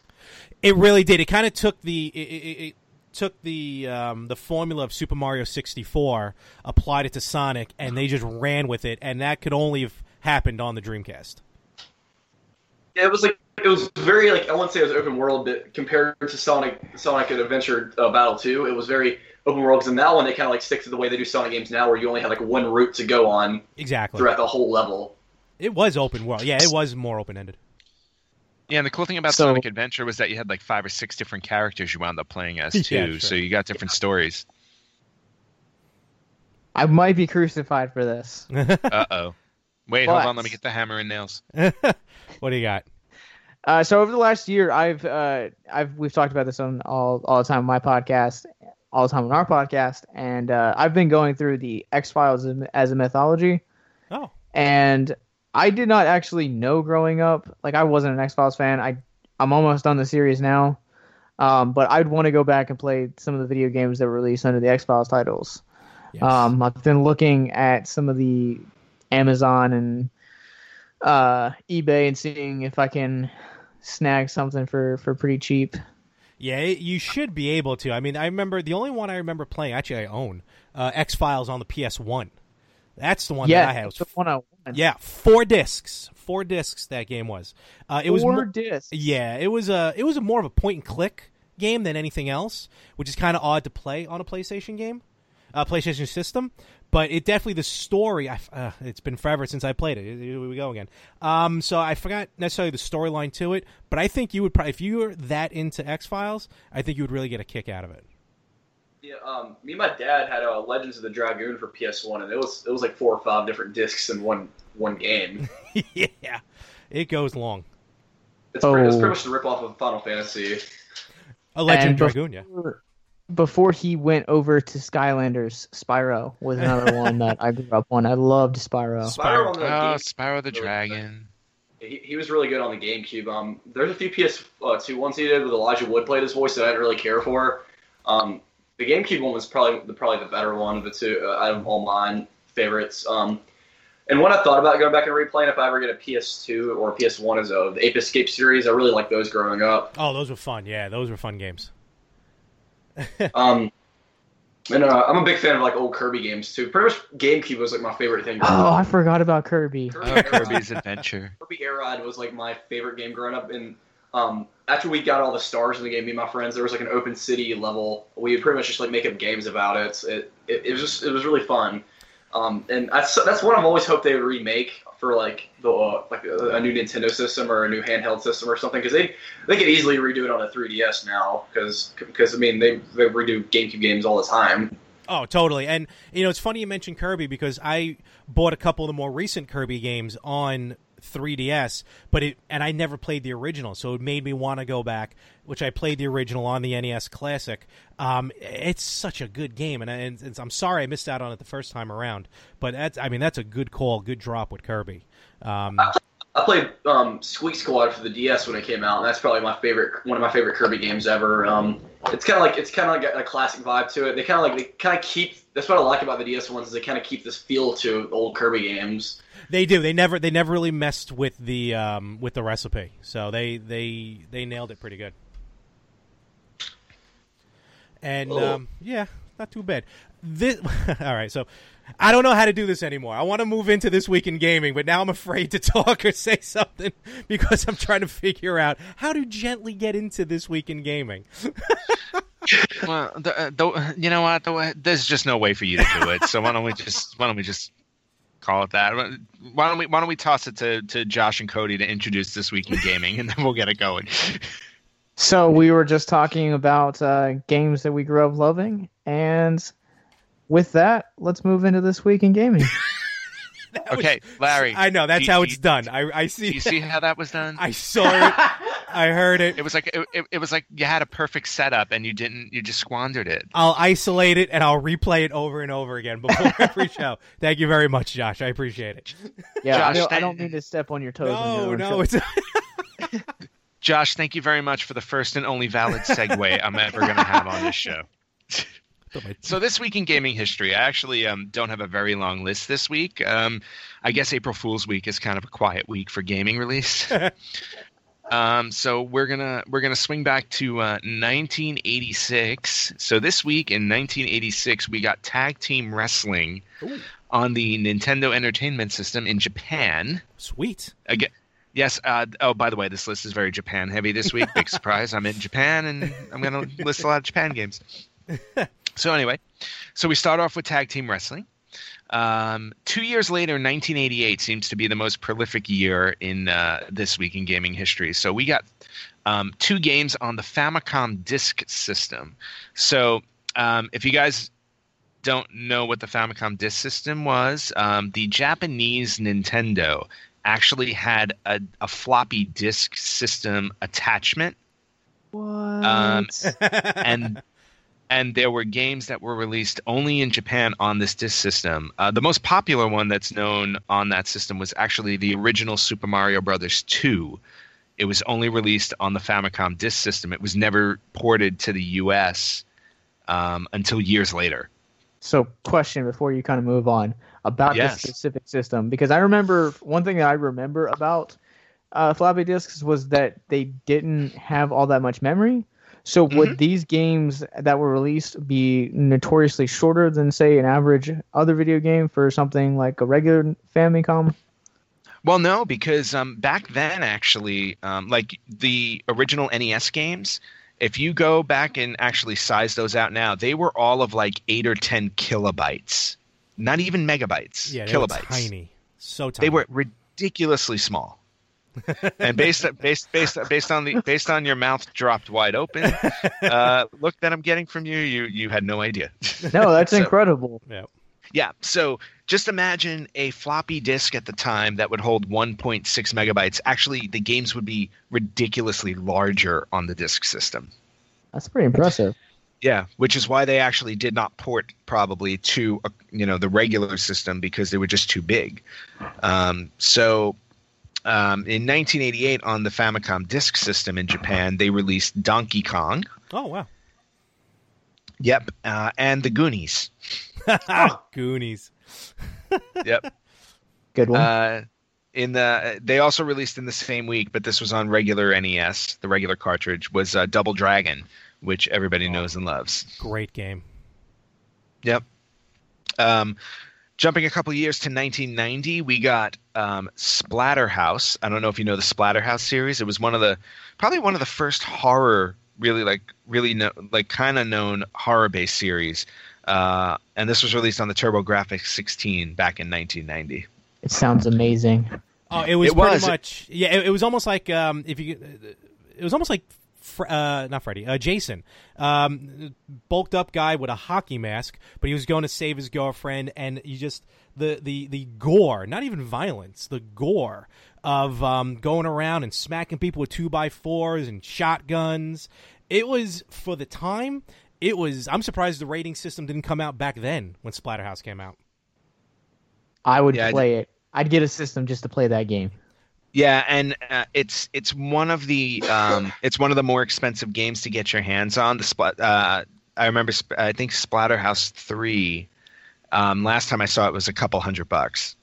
It really did. It kind of took the it, it, it took the um, the formula of Super Mario 64, applied it to Sonic, and they just ran with it. And that could only have happened on the Dreamcast. Yeah, it was like it was very like I wouldn't say it was open world, but compared to Sonic Sonic and Adventure uh, Battle Two, it was very open world. Because in that one, they kind of like stick to the way they do Sonic games now, where you only have like one route to go on Exactly. throughout the whole level. It was open world. Yeah, it was more open ended. Yeah, and the cool thing about So- Sonic Adventure was that you had like five or six different characters you wound up playing as too, Yeah, sure. so you got different stories. I might be crucified for this. Uh oh. Wait, hold on. Let me get the hammer and nails. what do you got? Uh, so over the last year, I've uh, I've we've talked about this on all all the time on my podcast, all the time on our podcast, and uh, I've been going through the X Files as a mythology, Oh, and I did not actually know growing up. Like I wasn't an X Files fan. I I'm almost done the series now, um, but I'd want to go back and play some of the video games that were released under the X Files titles. yes. Um, I've been looking at some of the Amazon and uh, eBay and seeing if I can snag something for, for pretty cheap. yeah, it- you should be able to. I mean, I remember the only one I remember playing. Actually, I own uh, X Files on the PS One. That's the one yeah, that I had. It was the one I. Yeah, four discs. Four discs. That game was. Uh, it was Four discs. Yeah, it was a it was a more of a point and click game than anything else, which is kind of odd to play on a PlayStation game, uh, PlayStation system. But it definitely the story. I, uh, it's been forever since I played it. Here we go again. Um, so I forgot necessarily the storyline to it, but I think you would probably if you were that into X Files, I think you would really get a kick out of it. Yeah, um, me and my dad had uh, Legends of the Dragoon for PS One, and it was it was like four or five different discs in one one game. yeah, it goes long. It's, pretty, it's Oh. pretty much the rip off of Final Fantasy. A Legend And Dragoon. Yeah. before, before he went over to Skylanders, Spyro was another one that I grew up on. I loved Spyro. Spyro on the Oh, Game- Spyro the really Dragon. he, he was really good on the GameCube. Um, there's a few PS uh, two ones he did with Elijah Wood played his voice that I didn't really care for. Um, the GameCube one was probably the probably the better one of the two uh, out of all mine favorites. Um, and when I thought about going back and replaying, if I ever get a PS2 or a PS1 as a the Ape Escape series, I really like those growing up. Oh, those were fun. Yeah, those were fun games. Um, and uh, I'm a big fan of like old Kirby games too. Pretty much GameCube was like my favorite thing. Oh, up. I forgot about Kirby. Oh, Kirby's Adventure. Kirby Air Ride was like my favorite game growing up. And um, after we got all the stars in the game, me and my friends, there was like an open city level. We would pretty much just like make up games about it. It, it, it was just it was really fun. Um, and that's that's one I've always hoped they would remake for like the uh, like a, a new Nintendo system or a new handheld system or something because they they could easily redo it on a 3DS now because because I mean they they redo GameCube games all the time. Oh, totally. And you know, it's funny you mentioned Kirby because I bought a couple of the more recent Kirby games on 3DS, but it and I never played the original, so it made me want to go back. Which I played the original on the NES Classic. Um, it's such a good game, and, I, and I'm sorry I missed out on it the first time around. But that's, I mean, that's a good call, good drop with Kirby. Um, I played um, Squeak Squad for the DS when it came out, and that's probably my favorite, one of my favorite Kirby games ever. Um, it's kind of like it's kind of like a, a classic vibe to it. They kind of like they kind of keep. That's what I like about the DS ones is they kind of keep this feel to old Kirby games. They do. They never. They never really messed with the um, with the recipe. So they they they nailed it pretty good. And Oh. um, yeah, not too bad. This. all right. So I don't know how to do this anymore. I want to move into this week in gaming, but now I'm afraid to talk or say something because I'm trying to figure out how to gently get into this week in gaming. Well, the, uh, the, you know what? The, there's just no way for you to do it. So why don't we just why don't we just call it that? Why don't we why don't we toss it to, to Josh and Cody to introduce this week in gaming, and then we'll get it going. So we were just talking about uh, games that we grew up loving, and with that, let's move into this week in gaming. That was- Okay, Larry. I know that's do- how do it's you- done. I I see. you see how that was done? I saw it. I heard it. It was like it, it, it was like you had a perfect setup and you didn't. You just squandered it. I'll isolate it and I'll replay it over and over again before every show. Thank you very much, Josh. I appreciate it. Yeah, I, Josh, don't, I don't mean to step on your toes. on No, your no, show. it's Josh, thank you very much for the first and only valid segue I'm ever going to have on this show. So this week in gaming history, I actually um, don't have a very long list this week. Um, I guess April Fool's week is kind of a quiet week for gaming release. um, so we're gonna we're gonna swing back to uh, 1986. So this week in 1986, we got tag team wrestling on the Nintendo Entertainment System in Japan. sweet. Again, yes. Uh, oh, by the way, this list is very Japan heavy this week. Big surprise! I'm in Japan, and I'm going to list a lot of Japan games. So anyway, so we start off with tag team wrestling. Um, two years later, 1988 seems to be the most prolific year in uh, this week in gaming history. So we got um, two games on the Famicom Disk System. So um, if you guys don't know what the Famicom Disk System was, um, the Japanese Nintendo actually had a, a floppy disk system attachment What? Um, and and there were games that were released only in Japan on this disc system. Uh, the most popular one that's known on that system was actually the original Super Mario Brothers 2. It was only released on the Famicom disc system. It was never ported to the US um, until years later. So, question before you kind of move on about Yes. the specific system, because I remember one thing that I remember about uh, floppy disks was that they didn't have all that much memory. So, Mm-hmm. would these games that were released be notoriously shorter than, say, an average other video game for something like a regular Famicom? Well, no, because um, back then, actually, um, like the original NES games, if you go back and actually size those out now, they were all of like eight or ten kilobytes, not even megabytes, Yeah, kilobytes. tiny. So tiny. They were ridiculously small. and based based based based on the based on your mouth dropped wide open, uh, look that I'm getting from you, you you had no idea. No, that's So- incredible. Yeah. Yeah. So just imagine a floppy disk at the time that would hold 1.6 megabytes. Actually, the games would be ridiculously larger on the disk system. That's pretty impressive. Yeah, which is why they actually did not port probably to uh, you know the regular system because they were just too big. Um, so um, in 1988 on the Famicom disk system in Japan, they released Donkey Kong. Oh wow. Yep, uh, and the Goonies. Goonies. Yep. Good one. Uh, in the they also released in the same week, but this was on regular NES. The regular cartridge was uh, Double Dragon, which everybody knows and loves. Great game. Yep. Um, jumping a couple years to 1990, we got um, Splatterhouse. I don't know if you know the Splatterhouse series. It was one of the probably one of the first horror, really like really no, like kind of known horror based series. Uh, and this was released on the TurboGrafx 16 back in 1990. It sounds amazing. Oh, it was It pretty was. much yeah. It, it was almost like um, if you, it was almost like Fr- uh, not Freddy, uh, Jason, um, bulked up guy with a hockey mask, but he was going to save his girlfriend, and you just the the the gore, not even violence, the gore of um, going around and smacking people with two by fours and shotguns. It was for the time. It was. I'm surprised the rating system didn't come out back then when Splatterhouse came out. I would Yeah, I play it. I'd get a system just to play that game. Yeah, and uh, it's it's one of the um, it's one of the more expensive games to get your hands on. The splat. Uh, I remember. Sp- I think Splatterhouse three. Um, last time I saw it was a couple hundred bucks.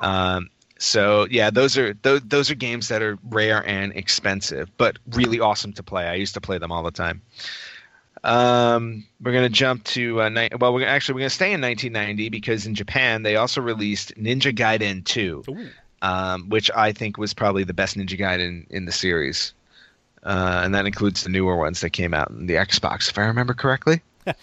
Um, so yeah, those are those, those are games that are rare and expensive, but really awesome to play. I used to play them all the time. Um, we're gonna jump to uh, ni- well, we're actually we're gonna stay in 1990 because in Japan they also released Ninja Gaiden 2 um, which I think was probably the best Ninja Gaiden in the series. Uh, and that includes the newer ones that came out in the Xbox, if I remember correctly.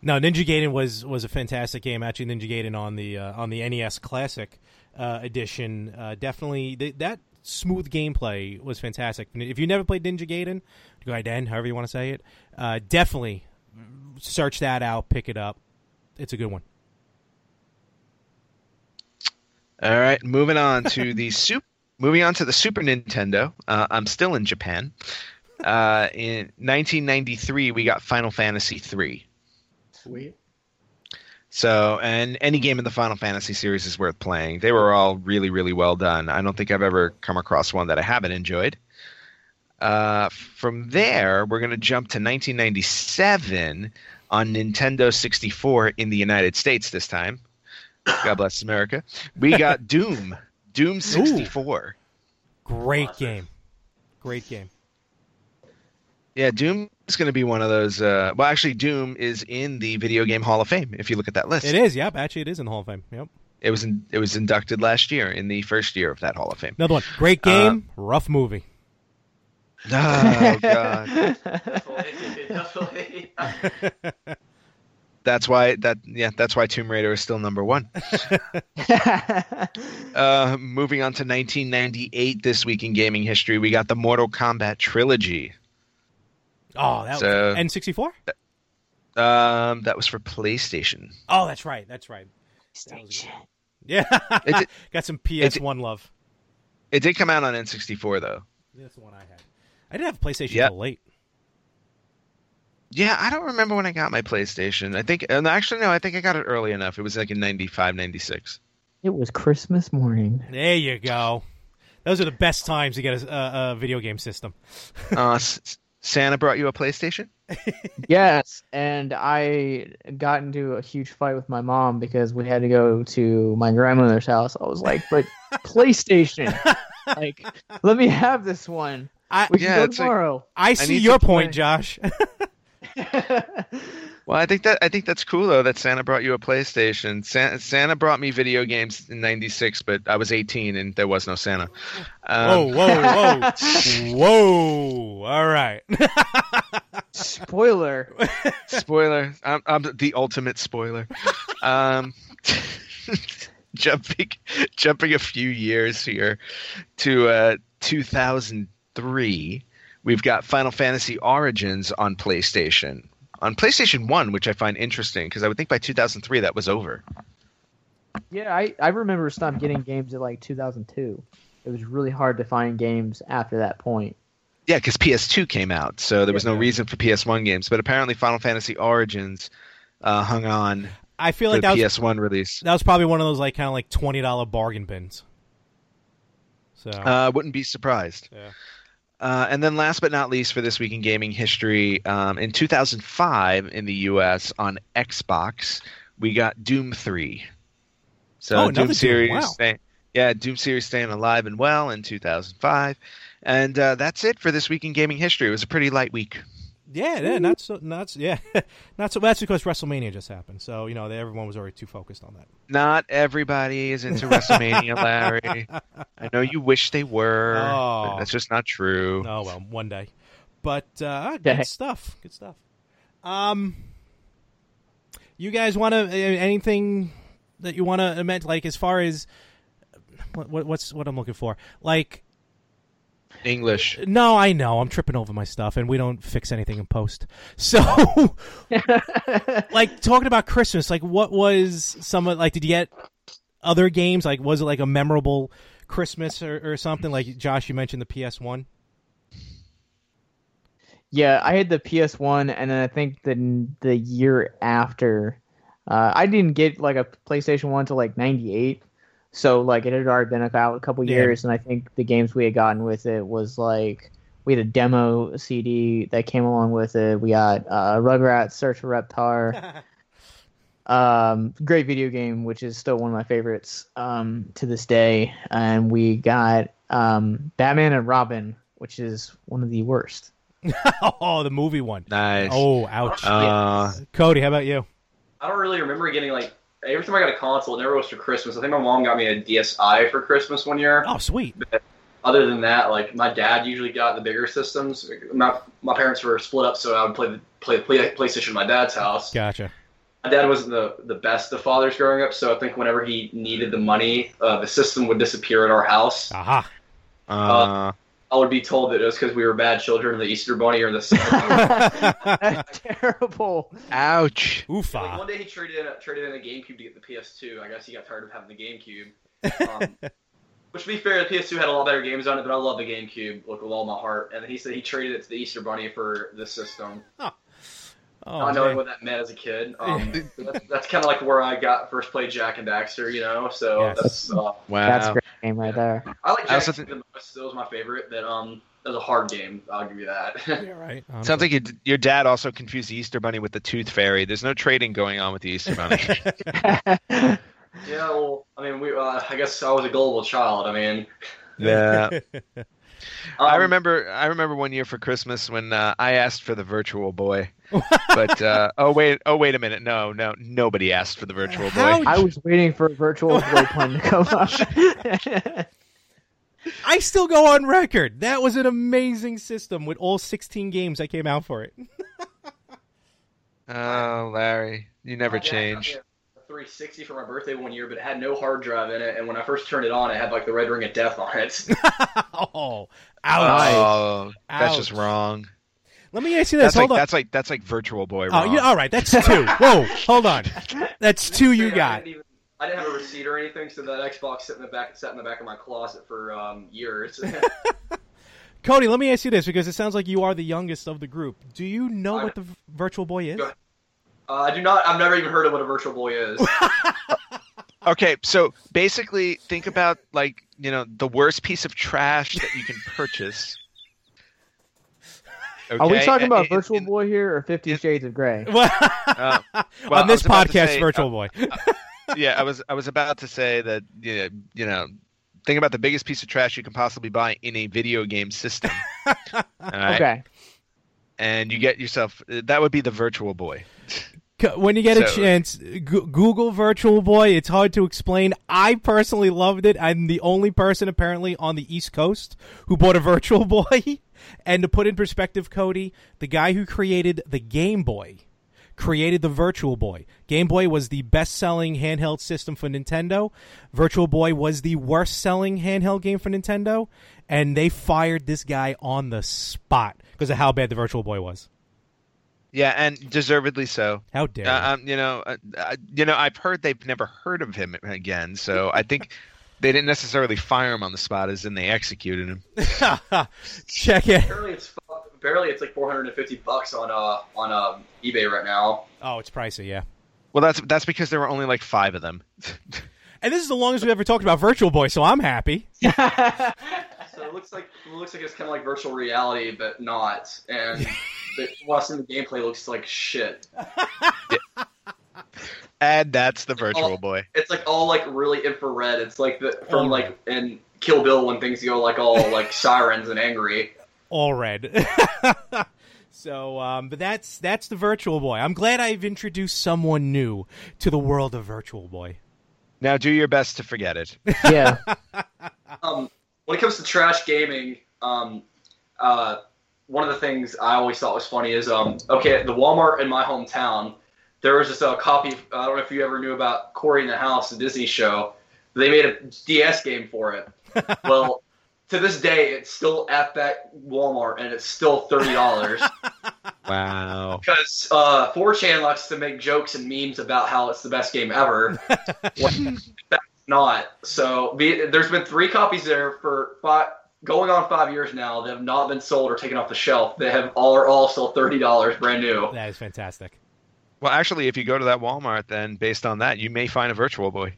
No, Ninja Gaiden was was a fantastic game. Actually, Ninja Gaiden on the uh, on the NES Classic uh, edition, uh, definitely th- that smooth gameplay was fantastic. If you never played Ninja Gaiden, Gaiden, however you want to say it, uh, definitely search that out, pick it up. It's a good one. All right, moving on to the soup. Moving on to the Super Nintendo. Uh, I'm still in Japan. Uh, in 1993, we got Final Fantasy III. Sweet. So, and any game in the Final Fantasy series is worth playing. They were all really, really well done. I don't think I've ever come across one that I haven't enjoyed. Uh, from there, we're going to jump to 1997 on Nintendo 64 in the United States this time. God bless America. We got Doom. Doom 64. Great game. Great game. Yeah, Doom is going to be one of those. Uh, well, actually, Doom is in the Video Game Hall of Fame. If you look at that list, It is. Yep. Actually, it is in the Hall of Fame. Yep. It was in, it was inducted last year in the first year of that Hall of Fame. Another one. Great game. rough movie. Oh god, Definitely. That's why that yeah that's why Tomb Raider is still number one. Uh, moving on to 1998, this week in gaming history, we got the Mortal Kombat trilogy. Oh, that So- was N sixty four. Um, that was for PlayStation. Oh, that's right. That's right. That good. Yeah, It did- got some PS One love. It did come out on N64 though. That's the one I had. I didn't have a PlayStation Yep. till late. Yeah, I don't remember when I got my PlayStation. I think, uh, no, actually, no, I think I got it early enough. It was like in 95, 96. it was Christmas morning. There you go. Those are the best times to get a, a, a video game system. Uh, S- Santa brought you a PlayStation? Yes, and I got into a huge fight with my mom because we had to go to my grandmother's house. I was like, "But PlayStation, like, let me have this one. I We can Yeah, go it's like- tomorrow." I see need your point, play. Josh. Well, I think that I think that's cool though that Santa brought you a PlayStation. Santa, Santa brought me video games in '96, but I was 18 and there was no Santa. Um, whoa, whoa, whoa, whoa! All right. Spoiler. spoiler! I'm, I'm the ultimate spoiler. Um, jumping, jumping a few years here to uh, 2003, we've got Final Fantasy Origins on PlayStation. On PlayStation One, which I find interesting because I would think by 2003 that was over. Yeah, I, I remember stopped getting games at like 2002. It was really hard to find games after that point. Yeah, because PS2 came out, so there was no Yeah. reason for PS1 games. But apparently, Final Fantasy Origins uh, hung on I feel for like the that was PS1 release. that was probably one of those like kind of like twenty dollar bargain bins. So Uh, wouldn't be surprised. yeah. Uh, and then, last but not least, for this week in gaming history, um, in 2005 in the U.S. on Xbox, we got Doom 3. So Oh, Doom, series, wow. stay- yeah, Doom series staying alive and well in 2005, and uh, that's it for this week in gaming history. It was a pretty light week. Yeah, yeah, not so, not so, yeah, not so. That's because WrestleMania just happened, so you know everyone was already too focused on that. Not everybody is into WrestleMania, Larry. I know you wish they were. but Oh. that's just not true. Oh well, one day. But uh, Yeah. good stuff. Good stuff. Um, you guys want to anything that you want to amend, like as far as what, what what's what I'm looking for? Like English. no, I know I'm tripping over my stuff, and we don't fix anything in post. So, like talking about Christmas, like what was some of like? Did you get other games? Like, was it like a memorable Christmas or, or something? Like Josh, you mentioned the PS One. Yeah, I had the PS1, and then I think the the year after, uh, I didn't get like a PlayStation One till like '98, so like it had already been out a couple Yeah. years, and I think the games we had gotten with it was like we had a demo CD that came along with it. We got uh, Rugrats, Search for Reptar, um, great video game, which is still one of my favorites um, to this day, and we got um, Batman and Robin, which is one of the worst. oh, the movie one. Nice. Oh, ouch. Uh, Cody, how about you? I don't really remember getting like every time I got a console, it never was for Christmas. I think my mom got me a DSi for Christmas one year. Oh, sweet. Other than that, like my dad usually got the bigger systems. My, my parents were split up, so I would play the play the play, PlayStation at my dad's house. Gotcha. My dad wasn't the the best of fathers growing up, so I think whenever he needed the money, uh, the system would disappear at our house. Aha. uh, I would be told that it was because we were bad children, of the Easter Bunny or the Santa. That's terrible. ouch. Like, Oofa. one day he traded in a, traded in a GameCube to get the PS2. I guess he got tired of having the GameCube. Um, which, to be fair, the PS2 had a lot better games on it, but I love the GameCube like, with all my heart. And he said he traded it to the Easter Bunny for the system. Oh, Not knowing man. what that meant as a kid. Um, that's that's kind of like where I got first played Jak and Daxter, you know. So Yes. that's uh, Wow. That's a great game right there. I like I Jack also the most. That was my favorite, but um, it was a hard game. I'll give you that. Yeah, right. Um, Sounds like your, your dad also confused the Easter Bunny with the Tooth Fairy. There's no trading going on with the Easter Bunny. yeah, well, I mean, we. Uh, I guess I was a gullible child. I mean, yeah. Um, I remember. I remember one year for Christmas when uh, I asked for the Virtual Boy, but uh, oh wait, oh wait a minute, no, no, nobody asked for the Virtual How- Boy. I was waiting for a Virtual Boy Pun to come up. I still go on record. That was an amazing system with all 16 games that came out for it. Oh, Larry, you never my dad change. A 360 for my birthday one year, but it had no hard drive in it. And when I first turned it on, it had like the red ring of death on it. oh, ouch. Oh, that's just wrong. Let me ask you this. That's like Hold on. that's like that's like Virtual Boy Oh, yeah, all right. That's two. Whoa, hold on. That's two you I got. didn't, even, I didn't have a receipt or anything, so that Xbox sat in the back, sat in the back of my closet for um, years. Cody, let me ask you this because it sounds like you are the youngest of the group. Do you know I- what the v- Virtual Boy is? Go ahead. Uh, I do not. I've never even heard of what a Virtual Boy is. Okay, so basically, think about like you know the worst piece of trash that you can purchase. Are we talking about In- in- Virtual Boy here or Fifty in- Shades of Grey? Well, Uh, well, on I this was about to podcast, say, Virtual uh, Boy. yeah, I was I was about to say that you know, you know think about the biggest piece of trash you can possibly buy in a video game system. All right? Okay. And you get yourself that would be the Virtual Boy. When you get a chance, G- Google Virtual Boy. It's hard to explain. I personally loved it. I'm the only person apparently on the East Coast who bought a Virtual Boy. And to put in perspective, Cody, the guy who created the Game Boy created the Virtual Boy. Game Boy was the best-selling handheld system for Nintendo. Virtual Boy was the worst-selling handheld game for Nintendo, and they fired this guy on the spot because of how bad the Virtual Boy was. Yeah, and deservedly so. How dare you. Uh, um, you know, uh, uh, you know, I've heard they've never heard of him again. So I think they didn't necessarily fire him on the spot, as in they executed him. Check it. barely, it's barely it's like 450 bucks on uh on um, eBay right now. Oh, it's pricey, yeah. Well, that's that's because there were only like five of them. And this is the longest we've ever talked about Virtual Boy, so I'm happy. So it looks like it looks like it's kind of like virtual reality, but not. And the, watching the gameplay looks like shit. And that's the Virtual Oh. Boy. It's like all like really infrared. It's like the Oh, from like in Kill Bill when things go like all like sirens and angry. All red. so, um, but that's that's the Virtual Boy. I'm glad I've introduced someone new to the world of Virtual Boy. Now do your best to forget it. Yeah. Um, when it comes to trash gaming, um, uh, one of the things I always thought was funny is um, okay, the Walmart in my hometown, there was just a copy. I don't know if you ever knew about Cory in the House, the Disney show. They made a DS game for it. well, to this day, it's still at that Walmart, and it's still thirty dollars. Wow. because uh, 4chan likes to make jokes and memes about how it's the best game ever. that's not. So the, there's been three copies there for five, going on five years now that have not been sold or taken off the shelf. They have all are all still thirty dollars, brand new. That is fantastic. Well, actually, if you go to that Walmart, then based on that, you may find a Virtual Boy.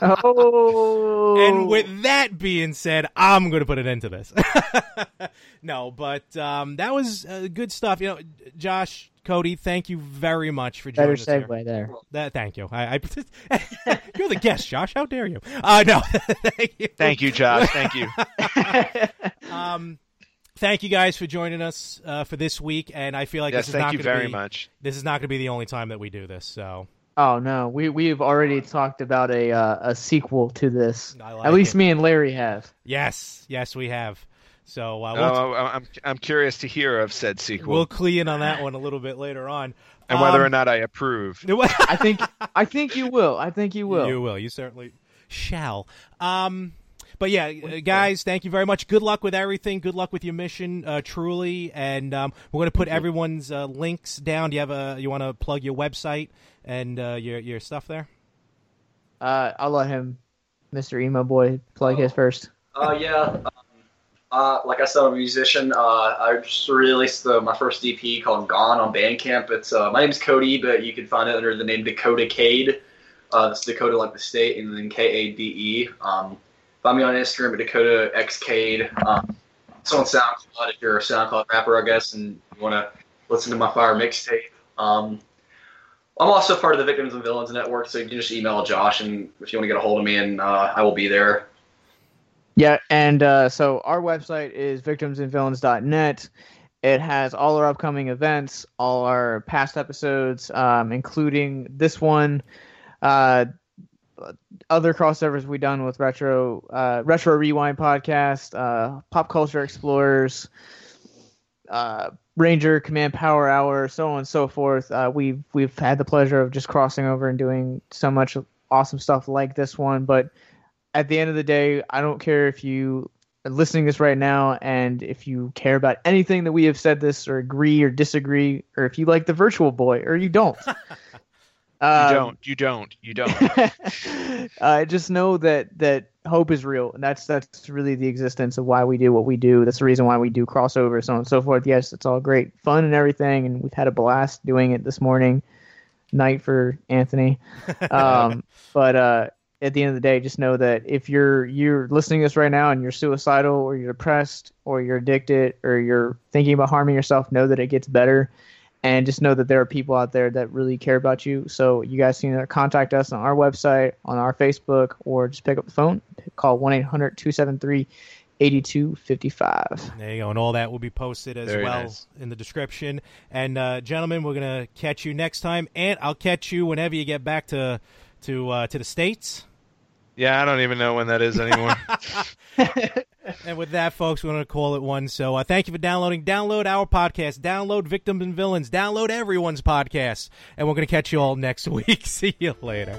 Oh. And with that being said, I'm going to put an end to this. no, but um, that was uh, good stuff. You know, Josh, Cody, thank you very much for joining better us. here. segue there. That, thank you. I, I you're the guest, Josh. How dare you? Uh, no, thank you. Thank you, Josh. Thank you. Um, thank you guys for joining us uh, for this week, and I feel like yes, this is thank not you gonna very be, much. This is not going to be the only time that we do this. So Oh no, we we've already talked about a uh, a sequel to this. Like At least it. me and Larry have. yes, yes, we have. So uh, we'll, Oh, I'm I'm curious to hear of said sequel we'll key in on that one a little bit later on, and whether Um, or not I approve. I think I think you will. I think you will. You will. You certainly shall. Um, but yeah, uh, guys, thank you very much. Good luck with everything. Good luck with your mission, uh, truly. And um, we're going to put everyone's uh, links down. Do you have a? You want to plug your website and uh, your your stuff there? Uh, I'll let him, Mr. Emo Boy, plug his first. Uh, yeah. Um, uh, like I said, I'm a musician. Uh, I just released the, my first EP called Gone on Bandcamp. It's uh, my name's Cody, but you can find it under the name Dakota Kade. Uh, that's Dakota like the state, and then K A D E. Um, find me on Instagram at Dakota X Kade. Um, it's on SoundCloud if you're a SoundCloud rapper, I guess, and you want to listen to my Fire mixtape. Um, I'm also part of the Victims and Villains Network, so you can just email Josh, and if you want to get a hold of me, and uh, I will be there. Yeah, and uh, so our website is victimsandvillains.net. It has all our upcoming events, all our past episodes, um, including this one, uh, other crossovers we've done with retro uh, retro rewind podcast, uh, pop culture explorers, uh, Ranger Command Power Hour, so on and so forth. Uh, we've we've had the pleasure of just crossing over and doing so much awesome stuff like this one, but at the end of the day, I don't care if you are listening to this right now and if you care about anything that we have said this or agree or disagree, or if you like the virtual boy or you don't. You Um, don't. You don't. You don't. uh, just know that that hope is real, and that's that's really the existence of why we do what we do. That's the reason why we do crossovers, so on and so forth. Yes, it's all great fun and everything, and we've had a blast doing it this morning, night for Anthony. Um, but uh, at the end of the day, just know that if you're you're listening to this right now and you're suicidal or you're depressed or you're addicted or you're thinking about harming yourself, know that it gets better and just know that there are people out there that really care about you. So you guys can either contact us on our website, on our Facebook, or just pick up the phone, call 1-800-273-8255. There you go, and all that will be posted as Very well nice. in the description. And uh, gentlemen, we're gonna catch you next time, and I'll catch you whenever you get back to to uh, to the states. Yeah, I don't even know when that is anymore. And with that, folks, we're going to call it one. So uh, thank you for downloading. Download our podcast. Download Victims and Villains. Download everyone's podcast. And we're going to catch you all next week. See you later.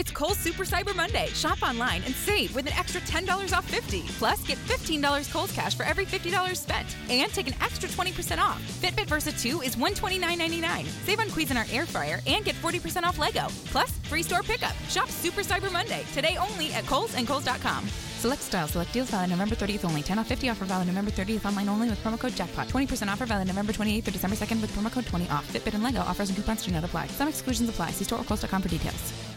It's Kohl's Super Cyber Monday. Shop online and save with an extra $10 off 50. Plus, get $15 Kohl's cash for every $50 spent. And take an extra 20% off. Fitbit Versa 2 is $129.99. Save on Cuisinart Air Fryer and get 40% off Lego. Plus, free store pickup. Shop Super Cyber Monday today only at Kohl's and Kohl's.com. Select styles, select deals valid November 30th only. 10 off 50 offer valid November 30th online only with promo code jackpot. 20% offer valid November 28th through December 2nd with promo code 20 off. Fitbit and Lego offers and coupons do not apply. Some exclusions apply. See store or kohls.com for details.